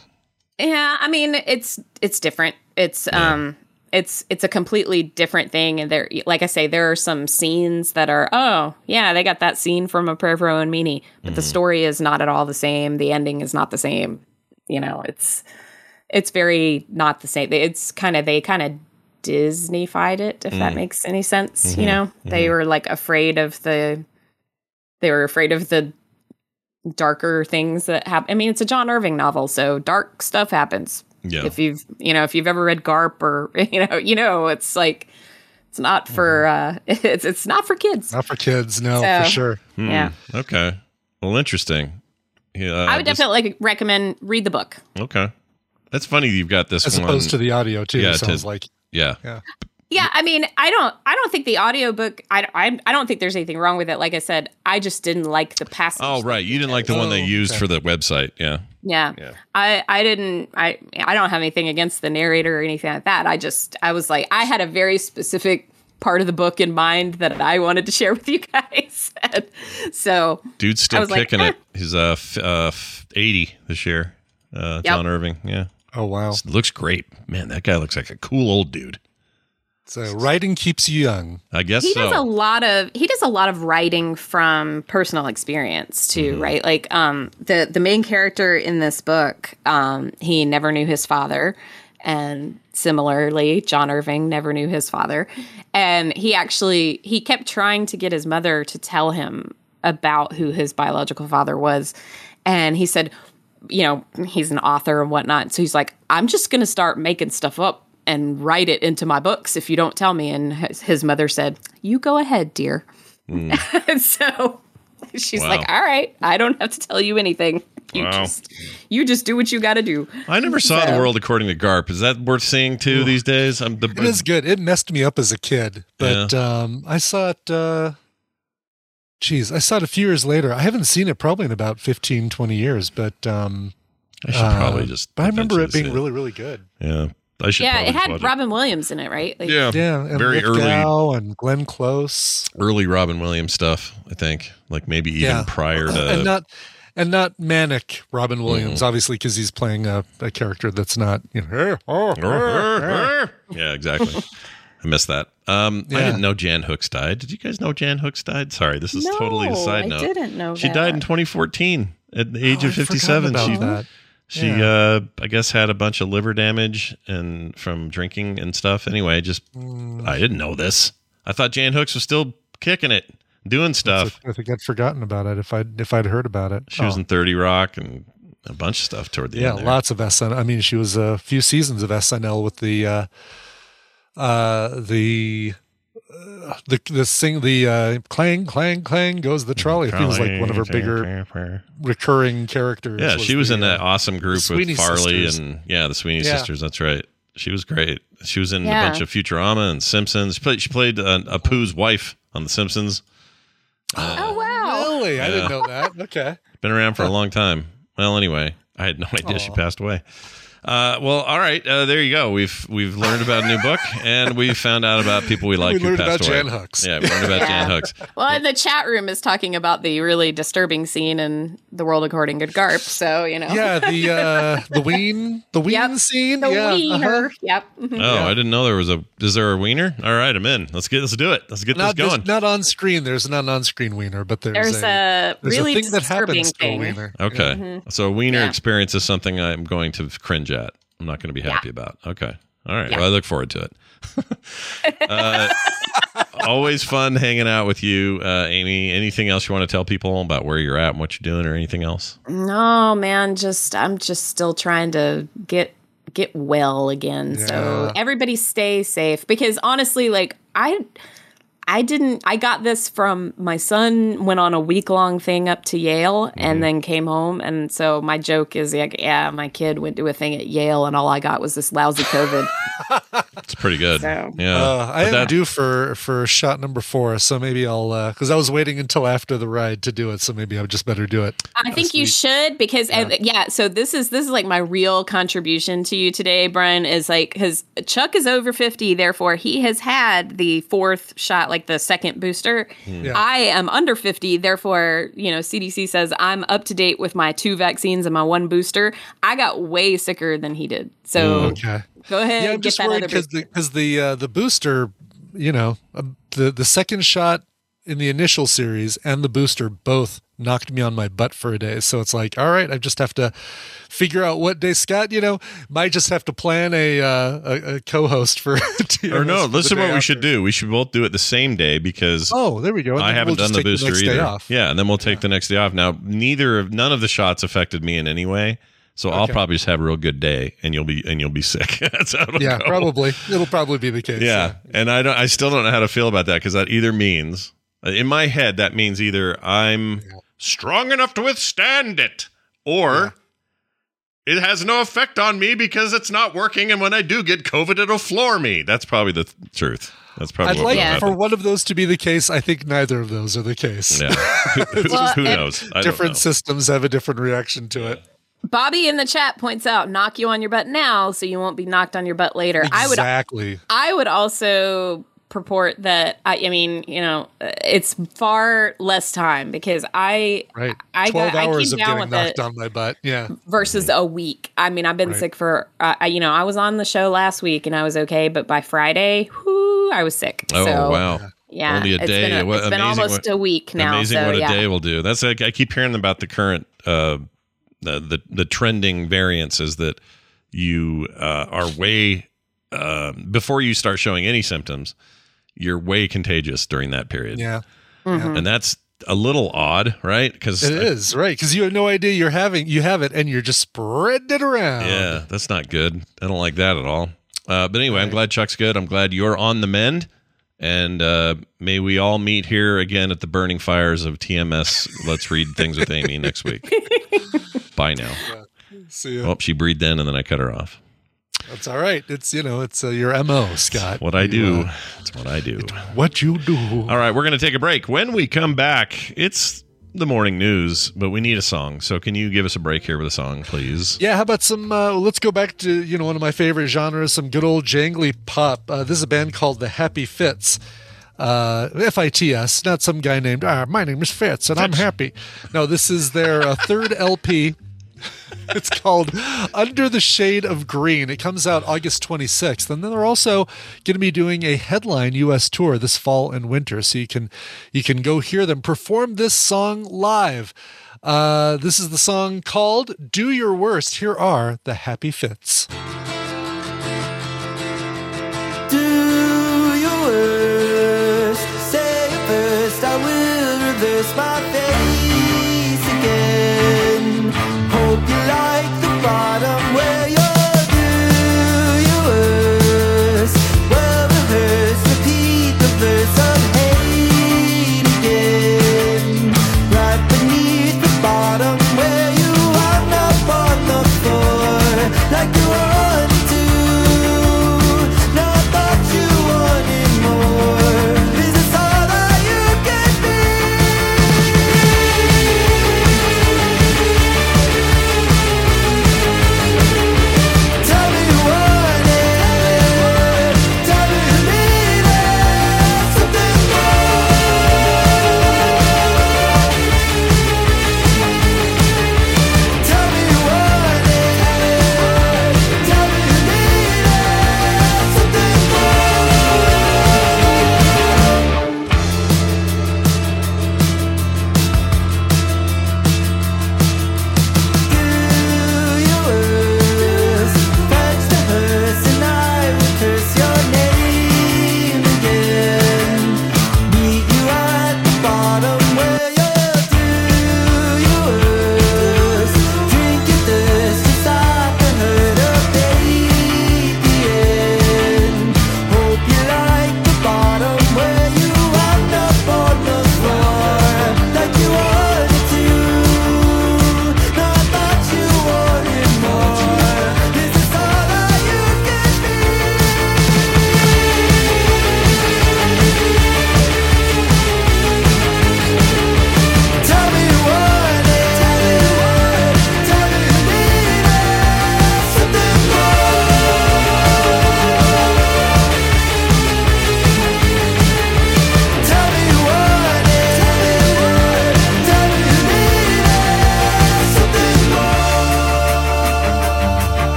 Yeah, I mean it's it's different. It's um it's it's a completely different thing and there like I say there are some scenes that are oh, yeah, they got that scene from a prayer for Owen Meany, but the story is not at all the same. The ending is not the same. You know, it's it's very not the same. It's kind of they kind of Disneyfied it if that makes any sense, you know. They were like afraid of the they were afraid of the darker things that happen. I mean, it's a John Irving novel, so dark stuff happens. Yeah. If you've you know if you've ever read Garp or you know you know it's like it's not for uh it's it's not for kids. Not for kids, no, So- for sure. Hmm. Yeah, Okay. Well, interesting. Yeah. I would this- definitely like, recommend read the book. Okay. That's funny. You've got this As one. opposed to the audio too. Yeah, it sounds to- like yeah. yeah. Yeah, I mean, I don't, I don't think the audiobook, I, I, I don't think there's anything wrong with it. Like I said, I just didn't like the passage. Oh, right. You didn't like the one they Oh, used okay. for the website. Yeah. Yeah. Yeah. I, I didn't I I don't have anything against the narrator or anything like that. I just I was like I had a very specific part of the book in mind that I wanted to share with you guys. And so Dude's still was like, kicking eh. it. He's uh, f- uh f- 80 this year. Uh, Yep. John Irving. Yeah. Oh wow. Looks great. Man, that guy looks like a cool old dude. So writing keeps you young. I guess he so. does a lot of he does a lot of writing from personal experience too, Mm-hmm. right? Like um the the main character in this book, um, he never knew his father. And similarly, John Irving never knew his father. And he actually he kept trying to get his mother to tell him about who his biological father was. And he said, you know, he's an author and whatnot. So he's like, I'm just gonna start making stuff up and write it into my books if you don't tell me. And his, his mother said, You go ahead, dear. and so she's Wow. like, All right, I don't have to tell you anything. You Wow. just you just do what you gotta do. I never saw The World According to Garp. Is that worth seeing too these days? I'm the, It is good. It messed me up as a kid, but um, I saw it. Uh, geez, I saw it a few years later. I haven't seen it probably in about 15, 20 years, but um, I should uh, probably just. But I remember it being see really, really good. Yeah. I should. Yeah, it had watch Robin Williams in it, right? Like, Yeah. Yeah, and Very early- Lithgow and Glenn Close, Early Robin Williams stuff. I think, like maybe even Yeah. prior to. and not and not manic Robin Mm-hmm. Williams, obviously, because he's playing a, a character that's not you know. "Eh, oh, eh, eh." yeah, exactly. I missed that. Um, I didn't know Jan Hooks died. Did you guys know Jan Hooks died? Sorry, this is No, totally a side I note. I didn't know She that. died in 2014 at the age Oh, of I'd 57. about She that. she Yeah. uh I guess had a bunch of liver damage and from drinking and stuff. Anyway, just Mm. I didn't know this. I thought Jan Hooks was still kicking it, doing stuff. I think I'd forgotten about it if I would if I'd heard about it. She was Oh. in 30 Rock and a bunch of stuff toward the yeah, end. there. lots of SNL. I mean, she was a few seasons of SNL with the uh, uh, the uh, the the sing the uh, clang clang clang goes the trolley. It feels like one of her bigger recurring characters. Yeah, she was the, in that uh, awesome group with Farley sisters. and yeah, the Sweeney Yeah. sisters. That's right. She was great. She was in Yeah. a bunch of Futurama and Simpsons. She played, she played uh, Apu's wife on The Simpsons. Oh wow. Really, I Yeah. didn't know that. Okay. Been around for a long time. Well, anyway, I had no idea she passed away. Uh, well, all right. Uh, there you go. We've we've learned about a new book, and we've found out about people we like we who learned passed about away. Jan Hooks. Yeah, we learned about Jan Hooks. Well, and the chat room is talking about the really disturbing scene in The World According to Garp. So you know, Yeah, the uh, the ween the ween Yep. scene. the yeah, wiener. uh-huh. Yep. Oh, I didn't know there was a. Is there a wiener? All right, I'm in. Let's get let's do it. Let's get Not this going. not on screen. There's not an on screen wiener, but there's, There's a, a there's really a thing that disturbing happens to a thing. wiener. Okay. So a wiener Yeah. experience is something I'm going to cringe at. I'm not going to be happy about. Okay. All right. Yeah. Well, I look forward to it. uh, always fun hanging out with you, uh, Amy. Anything else you want to tell people about where you're at and what you're doing or anything else? No, man, just I'm just still trying to get get well again. So everybody stay safe because honestly, like I I didn't I got this from my son went on a week long thing up to Yale Mm-hmm. and then came home and so my joke is like yeah, my kid went to a thing at Yale and all I got was this lousy COVID. It's pretty good. So- Yeah. Uh, I But am that- due for for shot number four, so maybe I'll uh, because I was waiting until after the ride to do it, so maybe I would just better do it. I think you should because yeah. yeah. So this is this is like my real contribution to you today, Brian. Is like because Chuck is over fifty, therefore he has had the fourth shot, like the second booster. Yeah. I am under fifty, therefore you know CDC says I'm up to date with my two vaccines and my one booster. I got way sicker than he did, so Okay. go ahead. Yeah, I'm get just that worried because the because the uh, the booster, you know, uh, the the second shot in the initial series and the booster both knocked me on my butt for a day. So it's like, all right, I just have to figure out what day. Scott, you know, might just have to plan a uh, a, a co-host for. Or no, for listen what we should do. We should both do it the same day because Oh, there we go. I haven't we'll done the booster day either. off. Yeah, and then we'll take the next day off. Now, neither of none of the shots affected me in any way, so I'll probably just have a real good day, and you'll be and you'll be sick. That's how it'll Yeah, go. probably. It'll probably be the case. Yeah, and I don't. I still don't know how to feel about that because that either means in my head that means either I'm strong enough to withstand it, or it has no effect on me because it's not working, and when I do get COVID, it'll floor me. That's probably the th- truth. That's probably I'd what like Yeah. for one of those to be the case. I think neither of those are the case. Yeah, who, who- Well, who knows? I different know. systems have a different reaction to it. Bobby in the chat points out, knock you on your butt now, so you won't be knocked on your butt later. I would Exactly. I would also purport that I, I mean, you know, uh, it's far less time because I Right. I Twelve got I hours came of down getting knocked on my butt. Yeah. versus a week. I mean, I've been Right. sick for uh, I, you know, I was on the show last week and I was okay, but by Friday, whoo, I was sick. Oh so, wow! Yeah, Only a it's day. Been a, What it's been almost what- a week now. Amazing so what a yeah. day will do. That's like I keep hearing about the current uh, the, the the trending variants is that you uh, are way uh, before you start showing any symptoms, you're way contagious during that period. Yeah. Mhm. and that's a little odd, right? Because It is right because you have no idea you're having you have it and you're just spreading it around. Yeah, that's not good. I don't like that at all. Uh, but anyway, I'm glad Chuck's good. I'm glad you're on the mend. And uh, may we all meet here again at the burning fires of TMS. Let's read things with Amy next week. Bye now. See ya. Oh, she breathed in and then I cut her off. That's all right. It's you know it's uh, your mo, Scott. What I You, do. uh, That's what I do. what you do. All right, we're going to take a break. When we come back, it's the morning news, but we need a song. So can you give us a break here with a song, please? Yeah, how about some? Uh, let's go back to you know one of my favorite genres, some good old jangly pop. Uh, this is a band called the Happy Fits. Uh, F I T S, not some guy named. Ah, my name is Fitz, and I'm happy. No, this is their uh, third LP. It's called Under the Shade of Green. It comes out August 26th, and then they're also going to be doing a headline U.S. tour this fall and winter, so you can you can go hear them perform this song live. Uh, this is the song called "Do Your Worst." Here are the Happy Fits. Do your worst. Say it first. I will reverse my face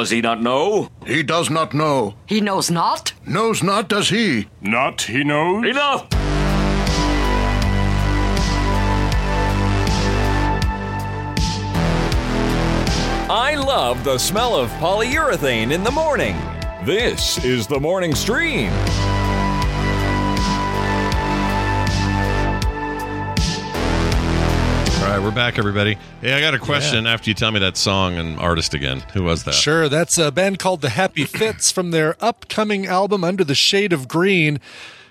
Does he not know? He does not know. He knows not. Knows not, does he? Not he knows. Enough! I love the smell of polyurethane in the morning. This is the morning stream. Right, we're back, everybody. Hey, I got a question after you tell me that song and artist again. Who was that? Sure, that's a band called the Happy Fits from their upcoming album Under the Shade of Green.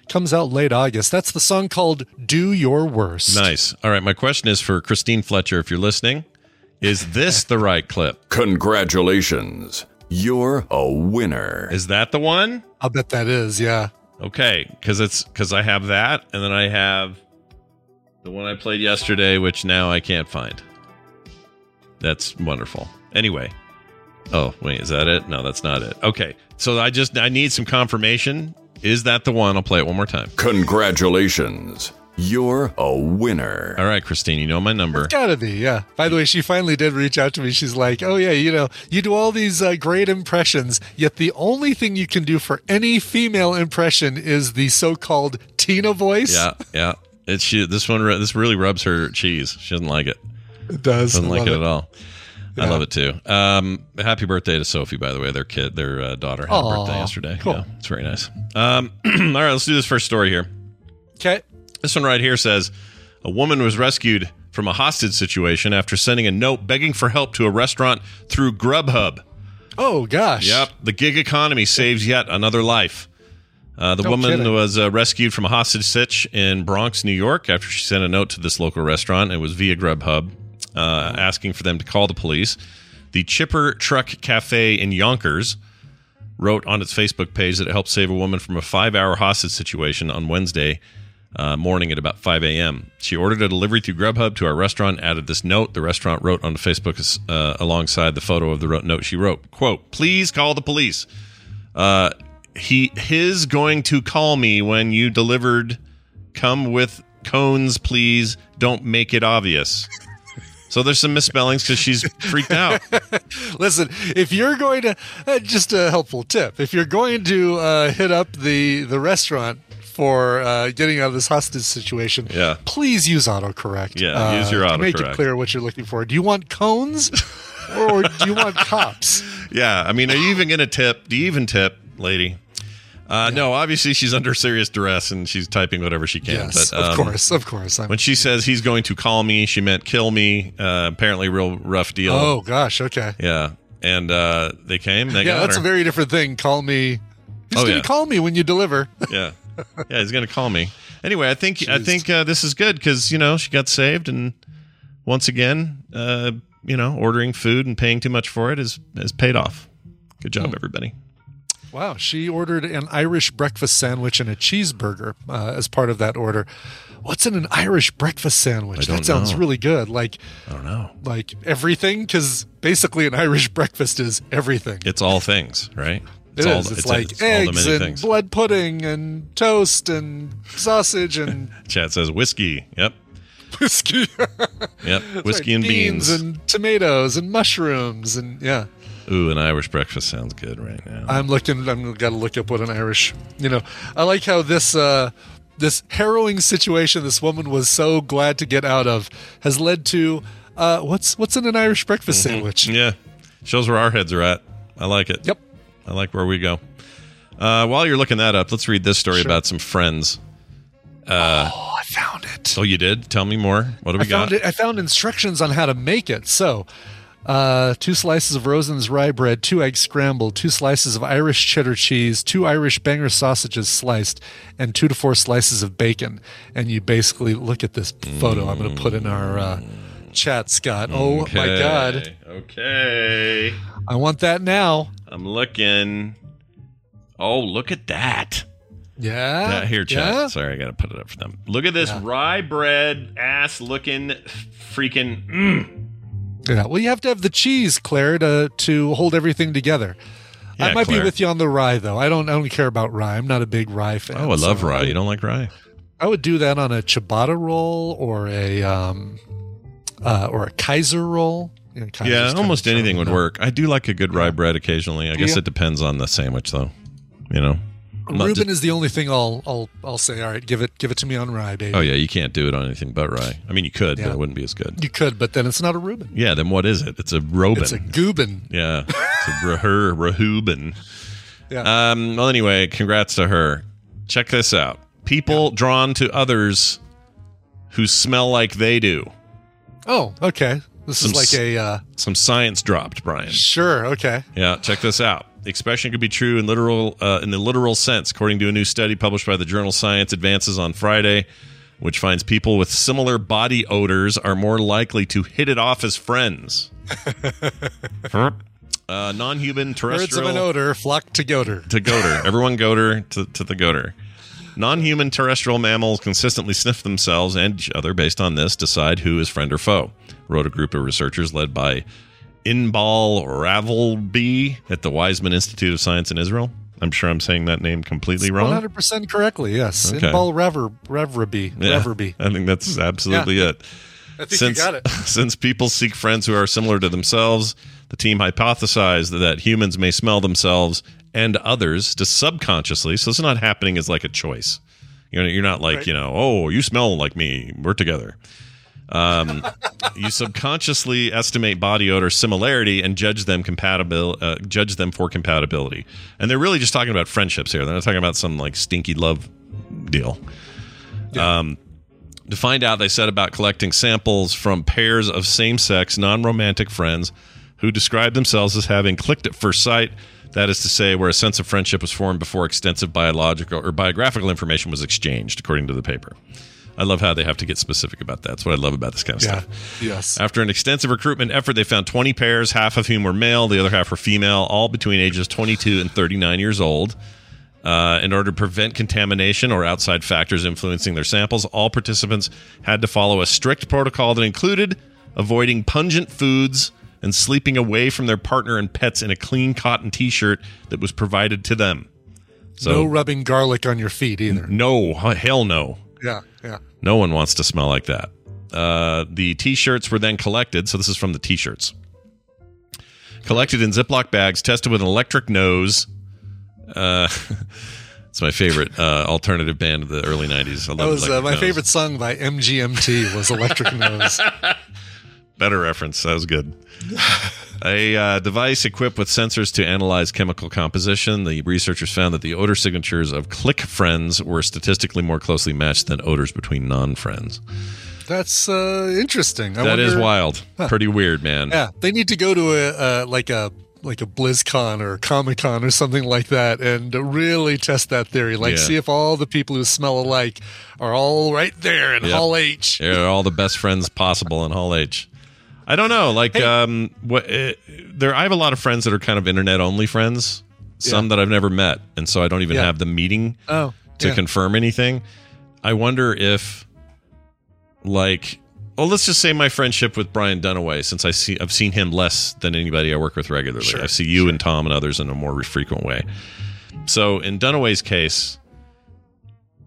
Comes out late August. That's the song called Do Your Worst. Nice. All right, my question is for Christine Fletcher. If you're listening, is this the right clip? Congratulations. You're a winner. Is that the one? I'll bet that is, yeah. Okay, because it's because I have that, and then I have the one I played yesterday, which now I can't find. That's wonderful. Anyway, oh wait, is that it? No, that's not it. Okay, so I just I need some confirmation. Is that the one? I'll play it one more time. Congratulations. You're a winner. All right, Christine, you know my number. Gotta be, yeah. By the way, she finally did reach out to me. She's like, "Oh yeah, you know, you do all these uh, great impressions, yet the only thing you can do for any female impression is the so-called Tina voice." Yeah, yeah. It's she. This one. This really rubs her cheese. She doesn't like it. it does. Doesn't like love it, at all. I love it too. Um, happy birthday to Sophie, by the way. Their kid, their uh, daughter had a birthday yesterday. cool. Yeah, it's very nice. Um, all right, let's do this first story here. Okay. This one right here says a woman was rescued from a hostage situation after sending a note begging for help to a restaurant through Grubhub. Oh gosh. Yep, the gig economy saves yet another life. Uh, the No woman kidding. was uh, rescued from a hostage sitch in Bronx, New York, after she sent a note to this local restaurant. It was via Grubhub, uh, asking for them to call the police. The Chipper Truck Cafe in Yonkers wrote on its Facebook page that it helped save a woman from a five-hour hostage situation on Wednesday uh, morning at about 5 a.m. She ordered a delivery through Grubhub to our restaurant. Added this note. The restaurant wrote on Facebook uh, alongside the photo of the note. She wrote, "Quote: Please call the police. Uh, he his going to call me when you delivered. Come with cones, please. Don't make it obvious." So there's some misspellings because she's freaked out. Listen, if you're going to, uh, just a helpful tip, if you're going to uh, hit up the the restaurant for uh, getting out of this hostage situation, Yeah. please use autocorrect. Yeah, uh, use your to Make it clear what you're looking for. Do you want cones, or do you want cops? Yeah, I mean, are you even going to tip? Do you even tip, lady? Uh, No, obviously she's under serious duress and she's typing whatever she can. Yes, but, of um, course, of course. I'm, When she says he's going to call me, she meant kill me. Uh, apparently, real rough deal. oh gosh, okay. yeah. And uh, they came. They Yeah, that's her. a very different thing. Call me. He's Oh, going to yeah. call me when you deliver. yeah, yeah. He's going to call me. Anyway, I think I think uh, this is good because you know she got saved, and once again, uh, you know, ordering food and paying too much for it is has paid off. Good Hmm. job, everybody. Wow, she ordered an Irish breakfast sandwich and a cheeseburger uh, as part of that order. What's in an Irish breakfast sandwich? That sounds know. really good. Like I don't know. like everything because basically an Irish breakfast is everything. It's all things, right? It all, is. It's, like it's all the eggs and things. blood pudding and toast and sausage and Chat says whiskey. Yep. whiskey, Yep. Whiskey Right, and beans. and tomatoes and mushrooms and yeah. Ooh, an Irish breakfast sounds good right now. I'm looking. I'm got to look up what an Irish. You know, I like how this uh, this harrowing situation this woman was so glad to get out of has led to uh, what's what's in an Irish breakfast sandwich. yeah. Shows where our heads are at. I like it. Yep. I like where we go. Uh, while you're looking that up, let's read this story Sure. about some friends. Uh, Oh, I found it. Oh, you did? Tell me more. What do we I found got? it. I found instructions on how to make it. So, uh, two slices of Rosen's rye bread, two eggs scrambled, two slices of Irish cheddar cheese, two Irish banger sausages sliced, and two to four slices of bacon. And you basically look at this photo. I'm going to put in our uh, chat, Scott. Oh my God, Okay. I want that now. I'm looking. Oh, look at that. Yeah. Uh, here, chat. Yeah? Sorry, I got to put it up for them. Look at this rye bread ass looking freaking. Mm. Yeah. Well, you have to have the cheese, Claire, to to hold everything together. I might Claire. be with you on the rye, though. I don't. I don't care about rye. I'm not a big rye fan. Oh, I love so rye. You don't like rye? I would do that on a ciabatta roll or a um, uh, or a Kaiser roll. you know, Yeah, almost anything would work. I do like a good rye bread occasionally. I guess Yeah. it depends on the sandwich, though. You know, Reuben is the only thing I'll I'll I'll say. All right, give it give it to me on rye, baby. oh yeah, you can't do it on anything but rye. I mean, you could, Yeah. but it wouldn't be as good. You could, but then it's not a Reuben. Yeah, then what is it? It's a Robin. It's a Gubin. yeah, it's a Rahur Rahubin. Yeah. Um, well, anyway, congrats to her. Check this out. People drawn to others who smell like they do. oh, okay. This Some is like a uh, Some science dropped, Brian. sure. Okay. Yeah, check this out. The expression could be true in literal uh, in the literal sense, according to a new study published by the journal Science Advances on Friday, which finds people with similar body odors are more likely to hit it off as friends. uh, non-human terrestrial Birds of an odor flock to goater. to goater. Everyone goater to, to the goater. Non-human terrestrial mammals consistently sniff themselves and each other based on this, decide who is friend or foe. Wrote a group of researchers led by Inbal Ravreby at the Weizmann Institute of Science in Israel. I'm sure I'm saying that name completely wrong. hundred percent correctly. Yes. Okay. Inbal Rever Reverby. Yeah, Reverby. I think that's absolutely it. I think since, you got it. since people seek friends who are similar to themselves, the team hypothesized that humans may smell themselves and others just subconsciously. So it's not happening as like a choice. You're, you're not like, Right. you know, oh, you smell like me. We're together. Um, you subconsciously estimate body odor similarity and judge them compatible, uh, judge them for compatibility. And they're really just talking about friendships here. They're not talking about some like stinky love deal. Um, to find out, they said about collecting samples from pairs of same sex, non romantic friends who described themselves as having clicked at first sight. That is to say, where a sense of friendship was formed before extensive biological or biographical information was exchanged, according to the paper. I love how they have to get specific about that. That's what I love about this kind of Yeah. stuff. Yes. After an extensive recruitment effort, they found 20 pairs, half of whom were male, the other half were female, all between ages 22 and 39 years old. Uh, in order to prevent contamination or outside factors influencing their samples, all participants had to follow a strict protocol that included avoiding pungent foods and sleeping away from their partner and pets in a clean cotton t shirt that was provided to them. So, no rubbing garlic on your feet either. no, hell no. Yeah. Yeah. No one wants to smell like that. Uh, the t-shirts were then collected. So this is from the t-shirts. Collected in Ziploc bags, tested with an electric nose. Uh, it's my favorite uh, alternative band of the early '90s. I love That was uh, my Nose. favorite song by MGMT was Electric Nose. Better reference. That was good. A uh, device equipped with sensors to analyze chemical composition. The researchers found that the odor signatures of click friends were statistically more closely matched than odors between non-friends. That's uh, interesting. I That is wonder- wild. Pretty weird, man. Yeah, they need to go to a uh, like a like a BlizzCon or Comic Con or something like that, and really test that theory. Like, Yeah. see if all the people who smell alike are all right there in Yep. Hall H. They're all the best friends possible in Hall H. I don't know, like um, what uh, there. I have a lot of friends that are kind of internet only friends. Some Yeah. that I've never met, and so I don't even Yeah. have the meeting Oh, to yeah. confirm anything. I wonder if, like, well, let's just say my friendship with Brian Dunaway, since I see I've seen him less than anybody I work with regularly. Sure, I see you and Tom and others in a more frequent way. So in Dunaway's case,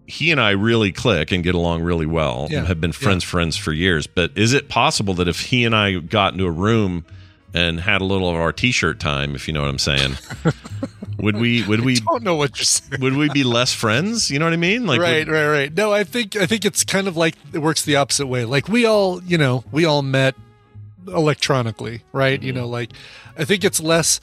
he and I really click and get along really well Yeah, and have been friends friends for years. But is it possible that if he and I got into a room and had a little of our t-shirt time, if you know what I'm saying, would we would we I don't know what you're saying. would we be less friends? You know what I mean? Like right, would- right, right. No, I think I think it's kind of like it works the opposite way. Like we all, you know, we all met electronically, right? You Mm-hmm. know, like I think it's less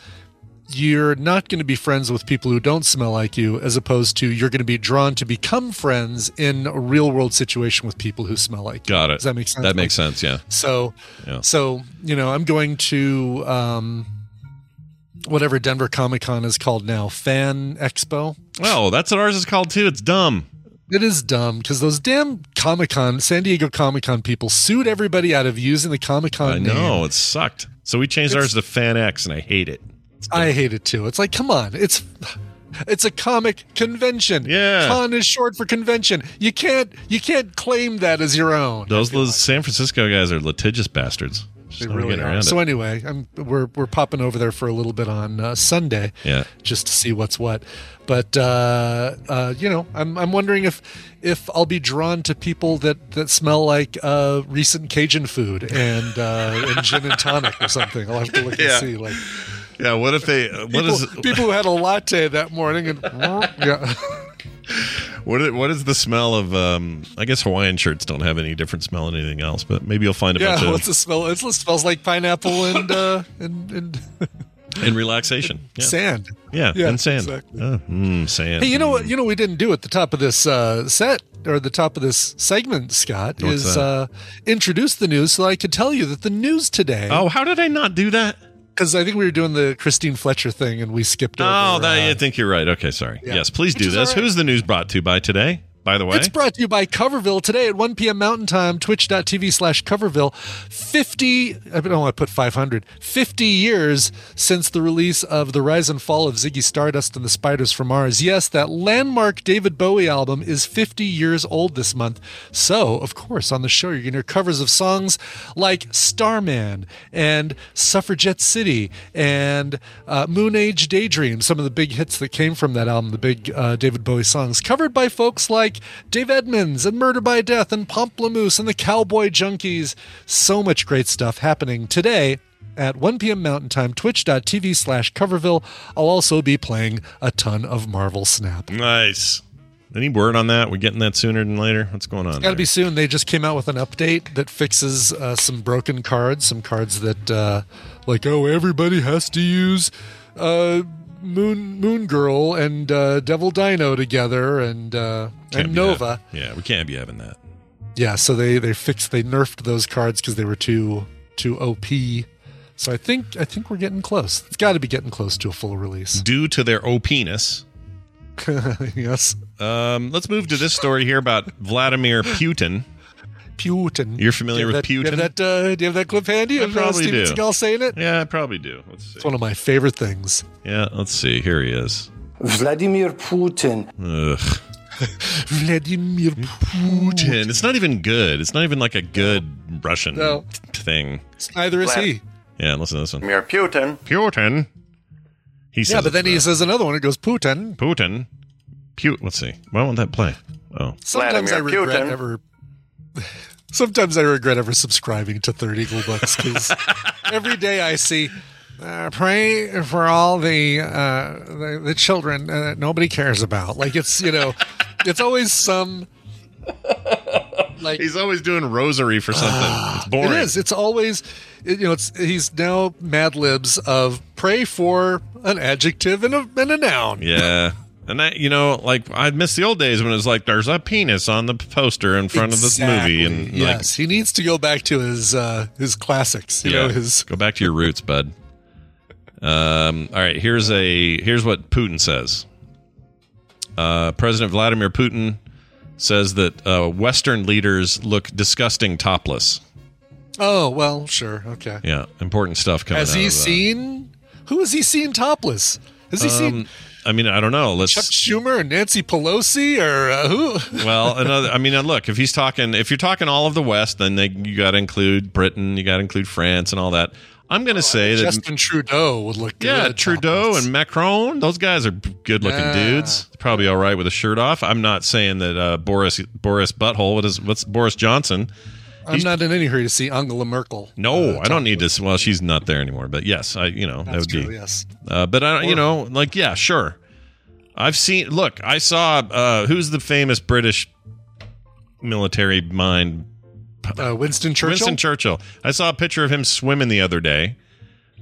you're not going to be friends with people who don't smell like you as opposed to you're going to be drawn to become friends in a real world situation with people who smell like you. Got it. Does that make sense? That makes Like, sense. Yeah. So, Yeah. so you know, I'm going to um, whatever Denver Comic Con is called now, Fan Expo. Oh, that's what ours is called too. It's dumb. It is dumb because those damn Comic Con, San Diego Comic Con people sued everybody out of using the Comic Con I name. know it sucked. So we changed ours to Fan X, and I hate it. I hate it too. It's like, come on, it's it's a comic convention. Yeah. con is short for convention. You can't you can't claim that as your own. Those those San Francisco guys are litigious bastards. Just They really are. So it. anyway, I'm, we're we're popping over there for a little bit on uh, Sunday, Yeah. just to see what's what. But uh, uh, you know, I'm I'm wondering if if I'll be drawn to people that that smell like uh, recent Cajun food and uh, and gin and tonic or something. I'll have to look Yeah. and see. Like Yeah. What if they? What people, is? people who had a latte that morning and yeah. What is, what is the smell of? Um, I guess Hawaiian shirts don't have any different smell than anything else, but maybe you'll find a bunch Yeah, of what's the smell? It smells like pineapple and uh, and, and in relaxation. Yeah. sand. Yeah, Yeah, and sand. exactly. Oh, mm, sand. Hey, you know what? You know we didn't do at the top of this uh, set or the top of this segment, Scott, What's is that? uh, introduce the news so I could tell you that the news today. Oh, how did I not do that? Because I think we were doing the Christine Fletcher thing and we skipped over. Oh, that, uh, I think you're right. Okay, sorry. yeah. Yes, please Which do this. right. Who's the news brought to by today? By the way, It's brought to you by Coverville today at 1 p.m. Mountain Time, twitch.tv slash Coverville. 50, I don't want to put 500, 50 years since the release of The Rise and Fall of Ziggy Stardust and the Spiders from Mars. Yes, that landmark David Bowie album is 50 years old this month. So, of course, on the show, you're going to hear covers of songs like Starman and Suffragette City and uh, Moon Age Daydream, some of the big hits that came from that album, the big uh, David Bowie songs, covered by folks like Dave Edmunds and Murder by Death and Pomplamoose and the Cowboy Junkies. So much great stuff happening today at 1 p.m. Mountain Time, twitch.tv slash Coverville. I'll also be playing a ton of Marvel Snap. nice. Any word on that? We're getting that sooner than later. What's going on? Got to be soon. They just came out with an update that fixes uh, some broken cards, some cards that, uh, like, oh, everybody has to use uh, Moon Moon Girl and uh, Devil Dino together, and uh, and Nova. that- Yeah, we can't be having that. Yeah, so they they fixed they nerfed those cards because they were too too OP. So I think I think we're getting close. It's got to be getting close to a full release. Due to their OPness. yes, Um, let's move to this story here about Vladimir Putin. Putin. You're familiar with have that, Putin? Do you have that, uh, do you have that clip handy I of uh, probably Steven do. Seagal saying it? Yeah, I probably do. Let's see. It's one of my favorite things. Yeah, let's see. Here he is. Vladimir Putin Ugh. Vladimir Putin. It's not even good. It's not even like a good Russian No. thing. Neither is he. Yeah, listen to this one. Vladimir Putin. Putin. He says Yeah, but then he says another one. It goes Putin. Putin. Put. Let's see. Why won't that play? Oh, Sometimes I regret Putin. ever. Sometimes I regret ever subscribing to Third Eagle Books because every day I see. Uh, pray for all the uh, the, the children uh, that nobody cares about. Like it's you know, it's always some. Like he's always doing rosary for something. it's boring. It is. It's always, you know, it's he's now Mad Libs of pray for an adjective and a, and a noun. Yeah. And I, you know, like I miss the old days when it was like there's a penis on the poster in front of this movie, and Exactly. yes, he needs to go back to his uh, his classics. You like, know, his go back to your roots, bud. Um, all right, here's a here's what Putin says. Uh, President Vladimir Putin says that uh, Western leaders look disgusting topless. oh well, sure, okay. Yeah, important stuff coming. Has he uh, seen? Who has he seen topless? Has he seen Um, I mean, I don't know. Let's Chuck Schumer and Nancy Pelosi or uh, who? well, another. I mean, uh, look, if he's talking, if you're talking all of the West, then they, you got to include Britain, you got to include France, and all that. I'm going to say that, Justin Trudeau would look good. yeah, Trudeau and Macron, those guys are good-looking Yeah. dudes. Probably all right with a shirt off. I'm not saying that uh, Boris Boris Butthole. What is what's Boris Johnson? I'm not in any hurry to see Angela Merkel. No, uh, I don't need to. Well, she's not there anymore. But yes, I you know that would true. be. Yes. Uh, but I, you know, like yeah, sure. I've seen. Look, I saw. Uh, who's the famous British military mind? Uh, Winston Churchill. Winston Churchill. I saw a picture of him swimming the other day.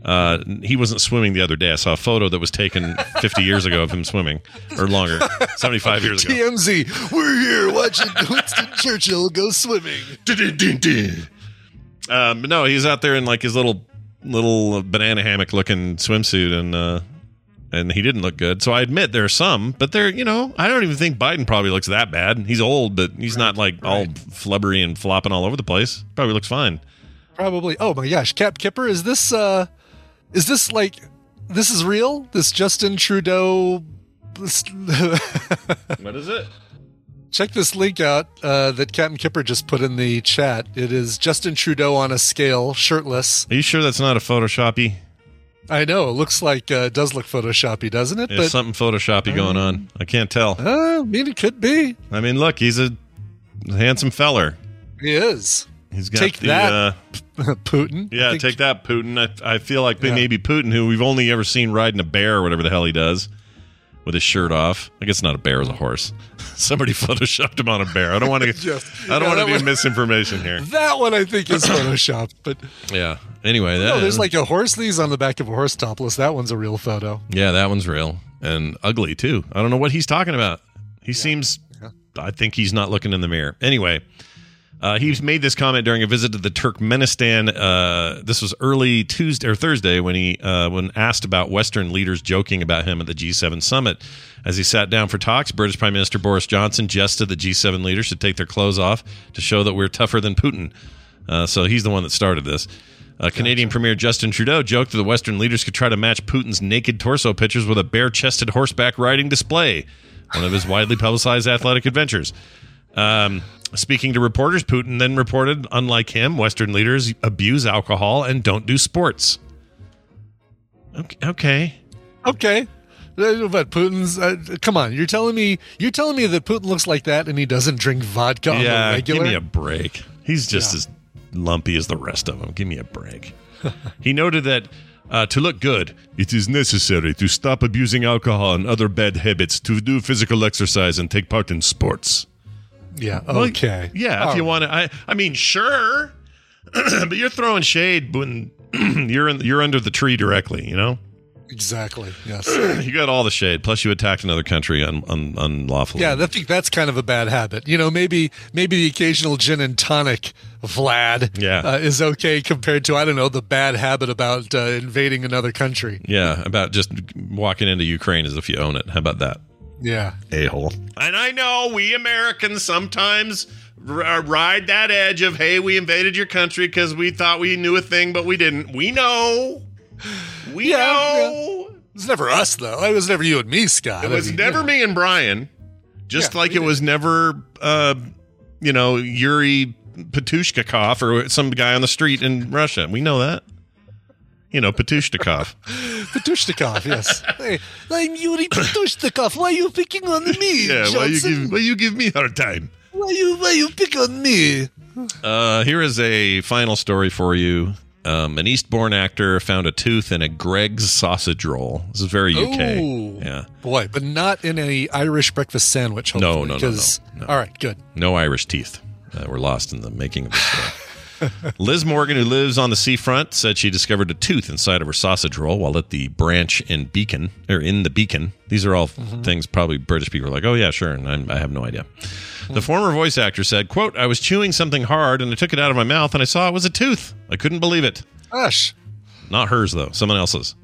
Uh, he wasn't swimming the other day. I saw a photo that was taken 50 years ago of him swimming, or longer, 75 years ago. TMZ. We're here watching Winston Churchill go swimming. Um, no, he's out there in like his little little banana hammock looking swimsuit, and uh, and he didn't look good. So I admit there are some, but they're you know I don't even think Biden probably looks that bad. He's old, but he's not like all flubbery and flopping all over the place. Probably looks fine. Probably. Oh my gosh, Cap Kipper, is this uh is this like this is real? This Justin Trudeau What is it? Check this link out uh, that Captain Kipper just put in the chat. It is Justin Trudeau on a scale, shirtless. Are you sure that's not a Photoshoppy? I know. It looks like uh, it does look photoshoppy, doesn't it? There's something Photoshoppy going on. I can't tell. uh, I mean, it could be. I mean, look, he's a handsome feller. He is. He's got Take the, that, Uh, Putin. yeah, take that, Putin. I, I feel like Yeah. maybe Putin, who we've only ever seen riding a bear or whatever the hell he does, with his shirt off. I guess not a bear, it's a horse. Somebody photoshopped him on a bear. I don't want to. I don't Yeah, want to do one- misinformation here. That one I think is photoshopped, but Yeah. Anyway, that, no, there's like a horse knees on the back of a horse topless. That one's a real photo. Yeah, that one's real and ugly too. I don't know what he's talking about. He seems. I think he's not looking in the mirror. Anyway, uh, he's made this comment during a visit to the Turkmenistan. Uh, this was early Tuesday or Thursday when he uh, when asked about Western leaders joking about him at the G7 summit. As he sat down for talks, British Prime Minister Boris Johnson jested that G7 leaders should take their clothes off to show that we're tougher than Putin. Uh, so he's the one that started this. Uh, Canadian Premier Justin Trudeau joked that the Western leaders could try to match Putin's naked torso pictures with a bare chested horseback riding display, one of his widely publicized athletic adventures. Um, speaking to reporters, Putin then reported, unlike him, Western leaders abuse alcohol and don't do sports. Okay. okay. Okay. But Putin's uh, come on, you're telling me you're telling me that Putin looks like that and he doesn't drink vodka Yeah, regular? give me a break. He's just Yeah. as lumpy as the rest of them. Give me a break. he noted that uh, to look good, it is necessary to stop abusing alcohol and other bad habits, to do physical exercise, and take part in sports. Yeah, Well, okay. yeah, if All you right. want to. I, I mean, sure, but you're throwing shade when you're in, you're under the tree directly. You know, Exactly. Yes. you got all the shade. Plus, you attacked another country un, un, unlawfully. Yeah, I think that's kind of a bad habit. You know, maybe maybe the occasional gin and tonic, Vlad, Yeah. uh, is okay compared to I don't know the bad habit about uh, invading another country. yeah. About just walking into Ukraine as if you own it. How about that? Yeah, a hole. And I know we Americans sometimes r- ride that edge of, hey, we invaded your country because we thought we knew a thing, but we didn't. We know. We Yeah, know. it was never us though. It was never you and me, Scott. It was I mean, never know. me and Brian, just Yeah, like it was never, uh, you know, Yuri Patushnikov or some guy on the street in Russia. We know that. You know, Patushnikov. Patushnikov. Yes. hey, I'm Yuri Patushnikov. Why are you picking on me? yeah, why you Johnson? give why you give me hard time? Why you why you pick on me? Uh, here is a final story for you. Um, an Eastbourne actor found a tooth in a Greggs sausage roll. This is very UK. Ooh. Yeah. Boy, but not in any Irish breakfast sandwich. No, Hopefully, no, no, no, 'cause- no. All right, good. No Irish teeth uh, were lost in the making of this story. Liz Morgan, who lives on the seafront, said she discovered a tooth inside of her sausage roll while at the branch in Beacon, or in the Beacon. These are all mm-hmm. things probably British people are like, oh, yeah, sure. And I'm, I have no idea. Mm-hmm. The former voice actor said, quote, I was chewing something hard and I took it out of my mouth and I saw it was a tooth. I couldn't believe it. Gosh, Not hers, though. Someone else's.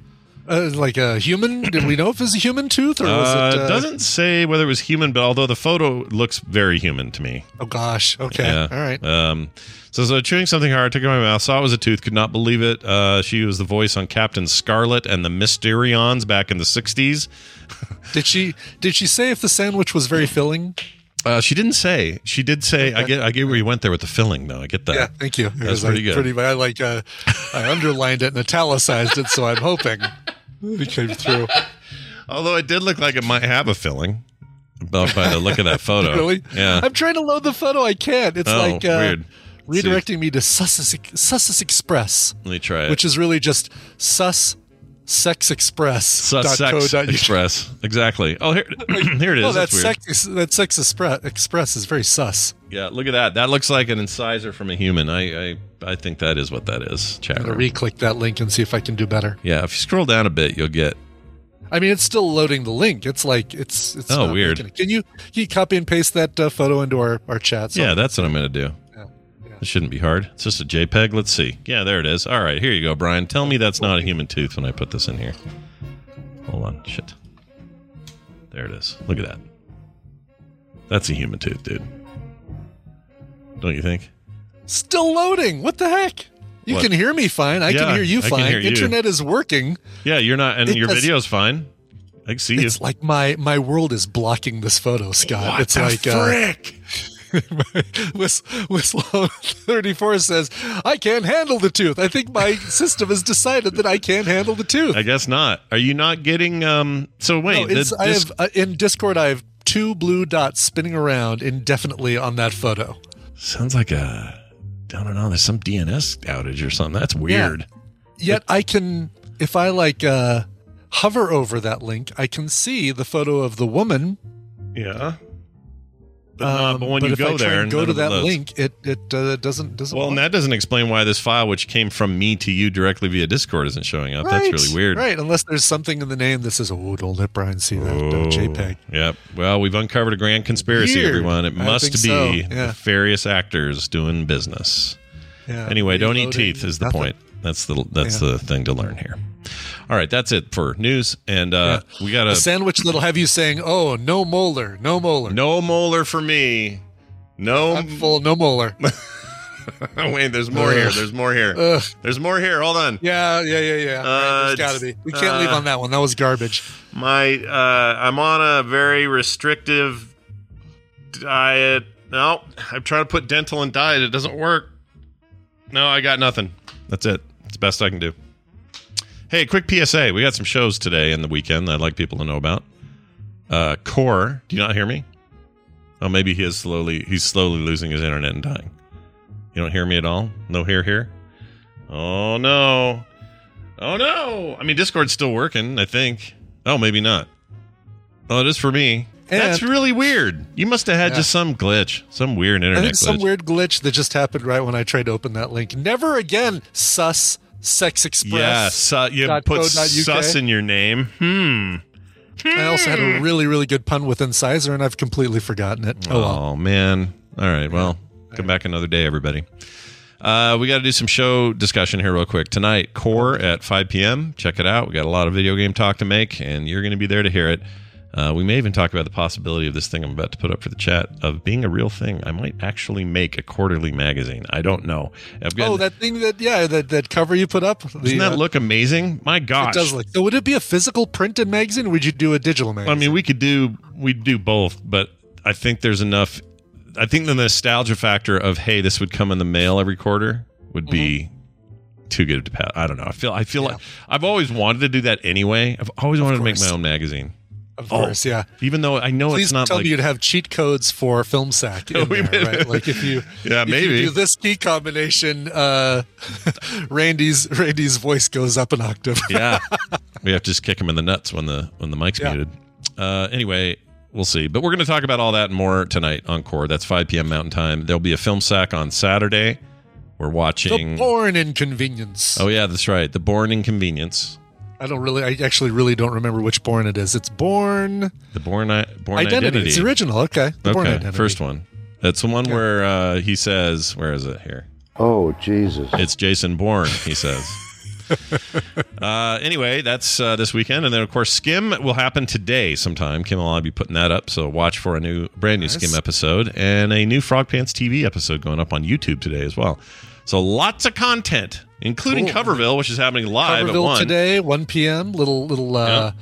Uh, like a human? Did we know if it's a human tooth or was Uh, it? Uh, doesn't say whether it was human, but although the photo looks very human to me. Oh gosh. Okay. Yeah. All right. Um, so, so chewing something hard, took it out of my mouth, saw it was a tooth, could not believe it. Uh, she was the voice on Captain Scarlet and the Mysterons back in the 60s. Did she did she say if the sandwich was very filling? Uh, she didn't say. She did say, I get I get where you went there with the filling, though. I get that. Yeah. Thank you. That's was, pretty like, good. Pretty. I like. Uh, I underlined it and italicized it, so I'm hoping it came through. Although it did look like it might have a filling. By the look of that photo. Really? Yeah. I'm trying to load the photo. I can't. It's Oh, like uh, weird. redirecting me to Sussex, Sussex Express, Let me try it. which is really just Sus Sex Express. Dot co dot UK. Express. Exactly. Oh, here, here it is. Oh, that sex that Sex Express, Express is very sus. Yeah, look at that. That looks like an incisor from a human. I I, I think that is what that is. Chat I'm gonna re-click that link and see if I can do better. Yeah, if you scroll down a bit, you'll get. I mean, it's still loading the link. It's like it's it's. Oh, weird. Can you can you copy and paste that uh, photo into our our chat? So- yeah, that's what I'm going to do. It shouldn't be hard. It's just a JPEG. Let's see. Yeah, there it is. All right, here you go, Brian. Tell me that's not a human tooth when I put this in here. Hold on. Shit. There it is. Look at that. That's a human tooth, dude. Don't you think? Still loading. What the heck? You what? can hear me fine. I yeah, can hear you fine. Hear you. Internet is working. Yeah, you're not, and it your has, video's fine. I see it's you. It's like my my world is blocking this photo, Scott. What it's like uh, frick? Uh, Whistle34 says, I can't handle the tooth. I think my system has decided that I can't handle the tooth. I guess not. Are you not getting. Um, so wait. No, the, I have, uh, in Discord, I have two blue dots spinning around indefinitely on that photo. Sounds like a. I don't know. There's some DNS outage or something. That's weird. Yeah. Yet it, I can, if I like uh, hover over that link, I can see the photo of the woman. Yeah um, but when but you go there, and go to that link, it it uh, doesn't doesn't. Well, and that doesn't explain why this file, which came from me to you directly via Discord, isn't showing up. That's really weird. right? Unless there's something in the name that says, "Oh, don't let Brian see that uh, Oh, JPEG." Yep. Well, we've uncovered a grand conspiracy, Weird. everyone. It must be so, yeah. nefarious actors doing business. Yeah. Anyway, don't eat teeth is the nothing. point. That's the that's Yeah. the thing to learn here. All right, that's it for news, and uh, we got A a sandwich that'll have you saying, "Oh, no molar, no molar, no molar for me. No, I'm full, no molar." wait. There's more here. There's more here. Ugh. There's more here. Hold on. Yeah, yeah, yeah, yeah. Right, Uh, there's got to be. We can't leave uh, on that one. That was garbage. My uh, I'm on a very restrictive diet. No, I'm trying to put dental and diet. It doesn't work. No, I got nothing. That's it. It's the best I can do. Hey, quick PSA. We got some shows today and the weekend that I'd like people to know about. Uh, Core, do you not hear me? Oh, maybe he is slowly. He's slowly losing his internet and dying. You don't hear me at all. No hear here. Oh no. Oh no. I mean, Discord's still working. I think. Oh, maybe not. Oh, it is for me. That's really weird. You must have had Yeah. just some glitch, some weird internet think some glitch. weird glitch that just happened right when I tried to open that link. Never again, sus sex express. yeah, su- you dot put sus in your name. Hmm. I also had a really, really good pun with incisor, and I've completely forgotten it. Oh, well. Oh man. All right. Well, come back another day, everybody. Uh, we got to do some show discussion here real quick tonight. Core at 5 p.m. Check it out. We got a lot of video game talk to make, and you're going to be there to hear it. Uh, we may even talk about the possibility of this thing I'm about to put up for the chat of being a real thing. I might actually make a quarterly magazine. I don't know. I've got, Oh, that thing that yeah, that, that cover you put up. The, doesn't that uh, look amazing? My gosh. It does look. So would it be a physical printed magazine? or Would you do a digital magazine? I mean, we could do we do both, but I think there's enough. I think the nostalgia factor of hey, this would come in the mail every quarter would be too good to pass. I don't know. I feel I feel like I've always wanted to do that anyway. I've always wanted to make my own magazine, of course, yeah. even though I know Please Oh, it's not tell like me you'd have cheat codes for film sack in We there, right? Like if you Yeah, if maybe. you do this key combination, uh, Randy's Randy's voice goes up an octave. yeah. we have to just kick him in the nuts when the when the mic's Yeah. muted. Uh, anyway, we'll see. But we're going to talk about all that and more tonight on Core. That's 5 p.m. Mountain Time. There'll be a film sack on Saturday. We're watching the watching. born inconvenience. oh yeah, that's right. The Born Inconvenience. I don't really. I actually really don't remember which born it is. It's born The Born I- Bourne identity. Identity. It's the original. Okay, the born okay, identity. first one. That's the one where uh, he says, "Where is it here?" Oh, Jesus. It's Jason Bourne. He says. uh, anyway, that's uh, this weekend, and then of course Skim will happen today sometime. Kim will I'll be putting that up, so watch for a new, brand new Nice. Skim episode and a new Frog Pants TV episode going up on YouTube today as well. So lots of content, including Cool. Coverville, which is happening live at Coverville one. today, 1 p.m. Little little uh,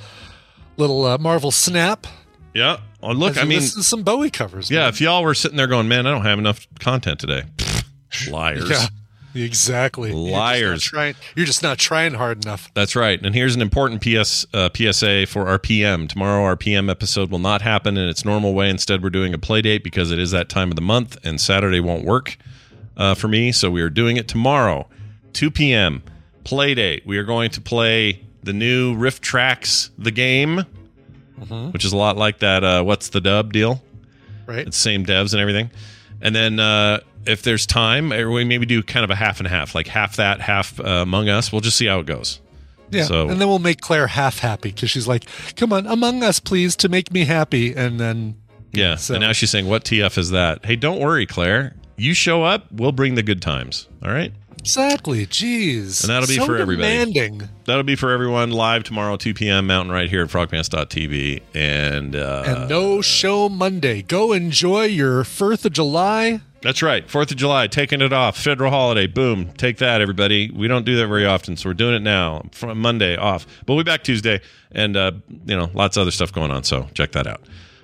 little uh, Marvel snap. Yeah. Oh, look, I mean, some Bowie covers. yeah. man. If y'all were sitting there going, "Man, I don't have enough content today," liars. Yeah, exactly. You're just Liars. trying- You're just not trying hard enough. That's right. And here's an important PS uh, PSA for our PM. Tomorrow, our PM episode will not happen in its normal way. Instead, we're doing a play date because it is that time of the month, and Saturday won't work uh, for me. So we are doing it tomorrow, 2 p.m. Play date. We are going to play the new RiffTrax, the game, which is a lot like that. Uh, What's the dub deal? Right. It's same devs and everything. And then uh, if there's time, we maybe do kind of a half and half, like half that, half uh, Among Us. We'll just see how it goes. Yeah, So- and then we'll make Claire half happy because she's like, "Come on, Among Us, please, to make me happy." And then, Yeah. So- and now she's saying, "What TF is that?" Hey, don't worry, Claire. You show up, we'll bring the good times. All right. Exactly, jeez, And that'll be so for everybody. Demanding. That'll be for everyone live tomorrow, 2 p.m. Mountain, right here at frogpants.tv. And uh, and no show Monday. Go enjoy your Fourth of July That's right. Fourth of July, taking it off. Federal holiday. Boom. Take that, everybody. We don't do that very often, so we're doing it now. From Monday off. But we'll be back Tuesday, and uh, you know, lots of other stuff going on. So check that out.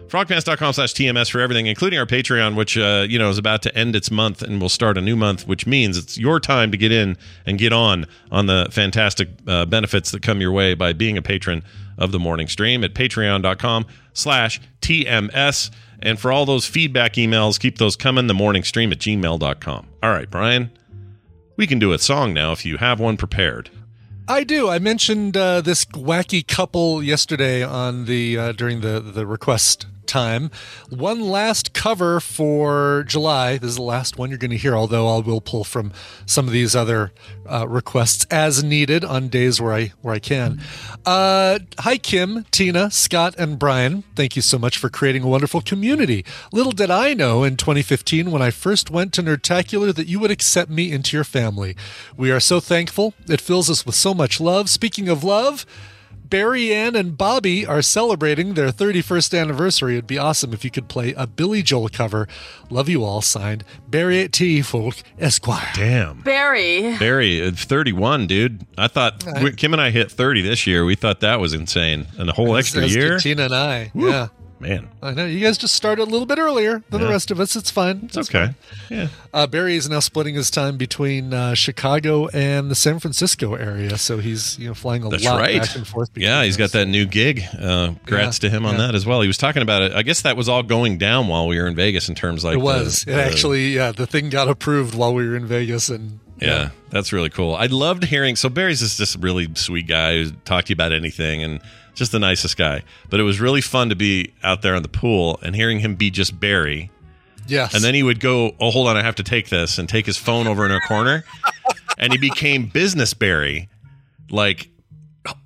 Frogpants.com slash TMS for everything, including our Patreon, which uh, you know is about to end its month and will start a new month, which means it's your time to get in and get on on the fantastic uh, benefits that come your way by being a patron of the morning stream at patreon.com slash TMS. And for all those feedback emails, keep those coming, the morning stream at gmail.com. All right, Brian, we can do a song now if you have one prepared. I do. I mentioned uh, this wacky couple yesterday on the uh, during the the request time. One last cover for July. This is the last one you're going to hear, although I will pull from some of these other uh, requests as needed on days where I where I can. Uh, hi, Kim, Tina, Scott, and Brian. Thank you so much for creating a wonderful community. Little did I know in 2015 when I first went to Nerdtacular that you would accept me into your family. We are so thankful. It fills us with so much love. Speaking of love. Barry Ann and Bobby are celebrating their 31st anniversary. It'd be awesome if you could play a Billy Joel cover. Love you all. Signed, Barry T. Folk Esquire. Damn. Barry. Barry, uh, 31, dude. I thought we, Kim and I hit 30 this year. We thought that was insane. And a whole extra As did year? Tina and I. Yeah. Man, I know. You guys just started a little bit earlier than the rest of us. It's fine. it's okay. Yeah. Uh, Barry is now splitting his time between uh, Chicago and the San Francisco area, so he's you know flying a That's lot right. back and forth. Yeah, he's got that new gig. Uh, grats Yeah, to him on yeah. that as well. He was talking about it. I guess that was all going down while we were in Vegas in terms like It was. the- it the- actually, yeah, the thing got approved while we were in Vegas, and Yeah, that's really cool. I loved hearing. So Barry's just this really sweet guy who talk to you about anything and just the nicest guy. But it was really fun to be out there on the pool and hearing him be just Barry. yes, And then he would go, "Oh, hold on, I have to take this," and take his phone over in a corner, and he became Business Barry, like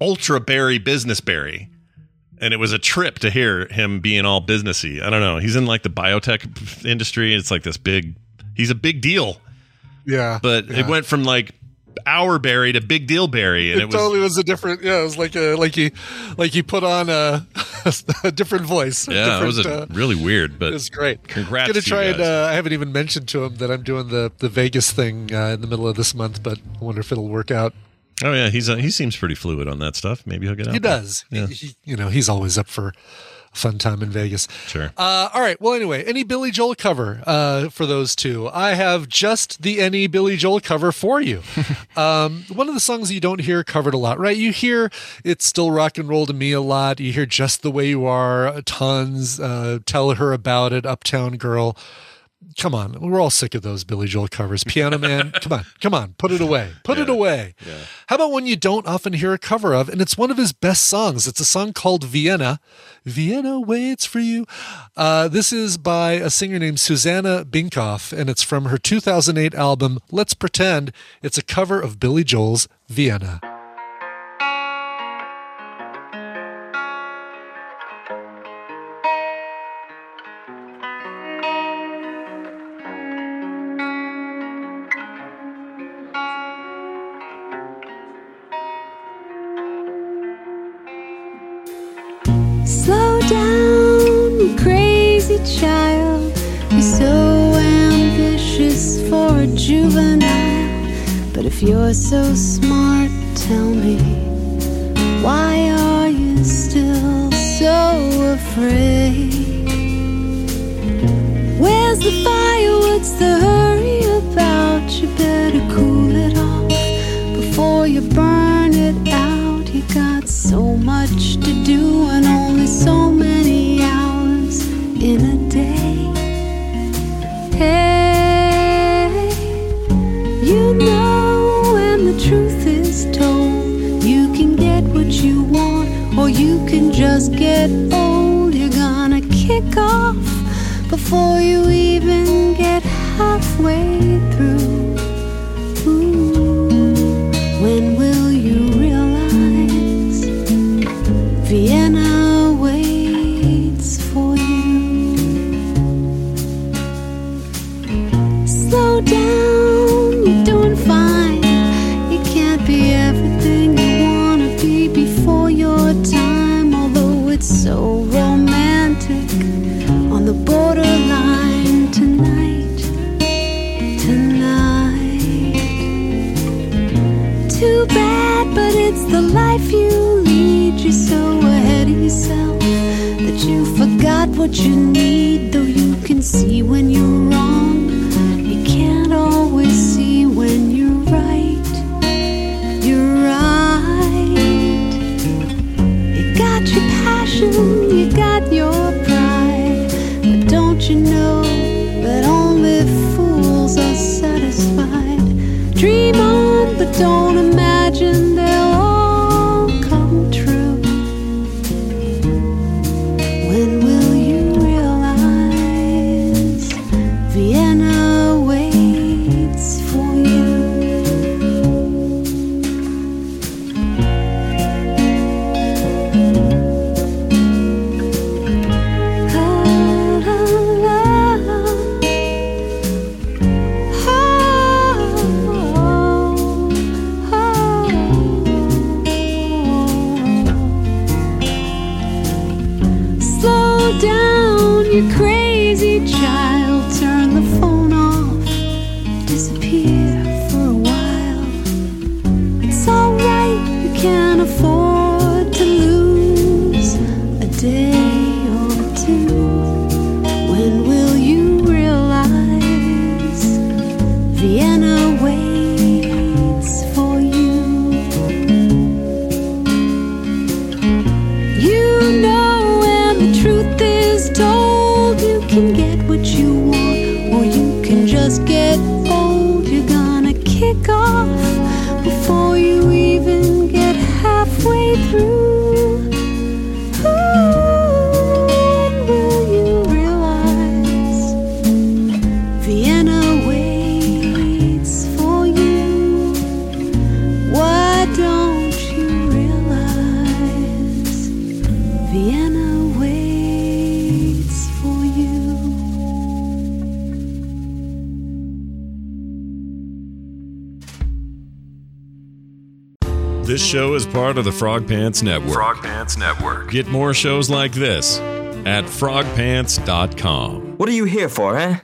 Ultra Barry Business Barry. And it was a trip to hear him being all businessy. I don't know. He's in like the biotech industry. It's like this big. He's a big deal yeah, but yeah. it went from like our Barry to Big Deal Barry, and It, it, was totally was a different. Yeah, it was like a like he like he put on a, a different voice. a yeah, it was a, uh, really weird. But It was great. Congrats Gonna to try and uh, I haven't even mentioned to him that I'm doing the the Vegas thing uh, in the middle of this month, but I wonder if it'll work out. oh yeah, he's uh, he seems pretty fluid on that stuff. Maybe he'll get out. He does. Yeah. He, he- you know, he's always up for fun time in Vegas. Sure. Uh, all right. Well, anyway, any Billy Joel cover uh, for those two? I have just the any Billy Joel cover for you. um, one of the songs you don't hear covered a lot, right? You hear "It's Still Rock and Roll to Me" a lot. You hear "Just the Way You Are" tons. Uh, Tell her about it. Uptown Girl. Come on, we're all sick of those Billy Joel covers. Piano Man, come on, come on, put it away, put it away. How about one you don't often hear a cover of, and it's one of his best songs? It's a song called Vienna. Vienna waits for you. Uh, this is by a singer named Susanna Binkoff, and it's from her 2008 album Let's Pretend. It's a cover of Billy Joel's Vienna. Child. You're so ambitious for a juvenile. But if you're so smart, tell me, why are you still so afraid? Where's the fire? What's the hurry about? You better cool it off before you burn it out. You got so much to do can just get old. You're gonna kick off before you even get halfway through. bad, but it's the life you lead. You're so ahead of yourself that you forgot what you need. Frog Pants Network. Frog Pants Network. Get more shows like this at frogpants.com. What are you here for, eh?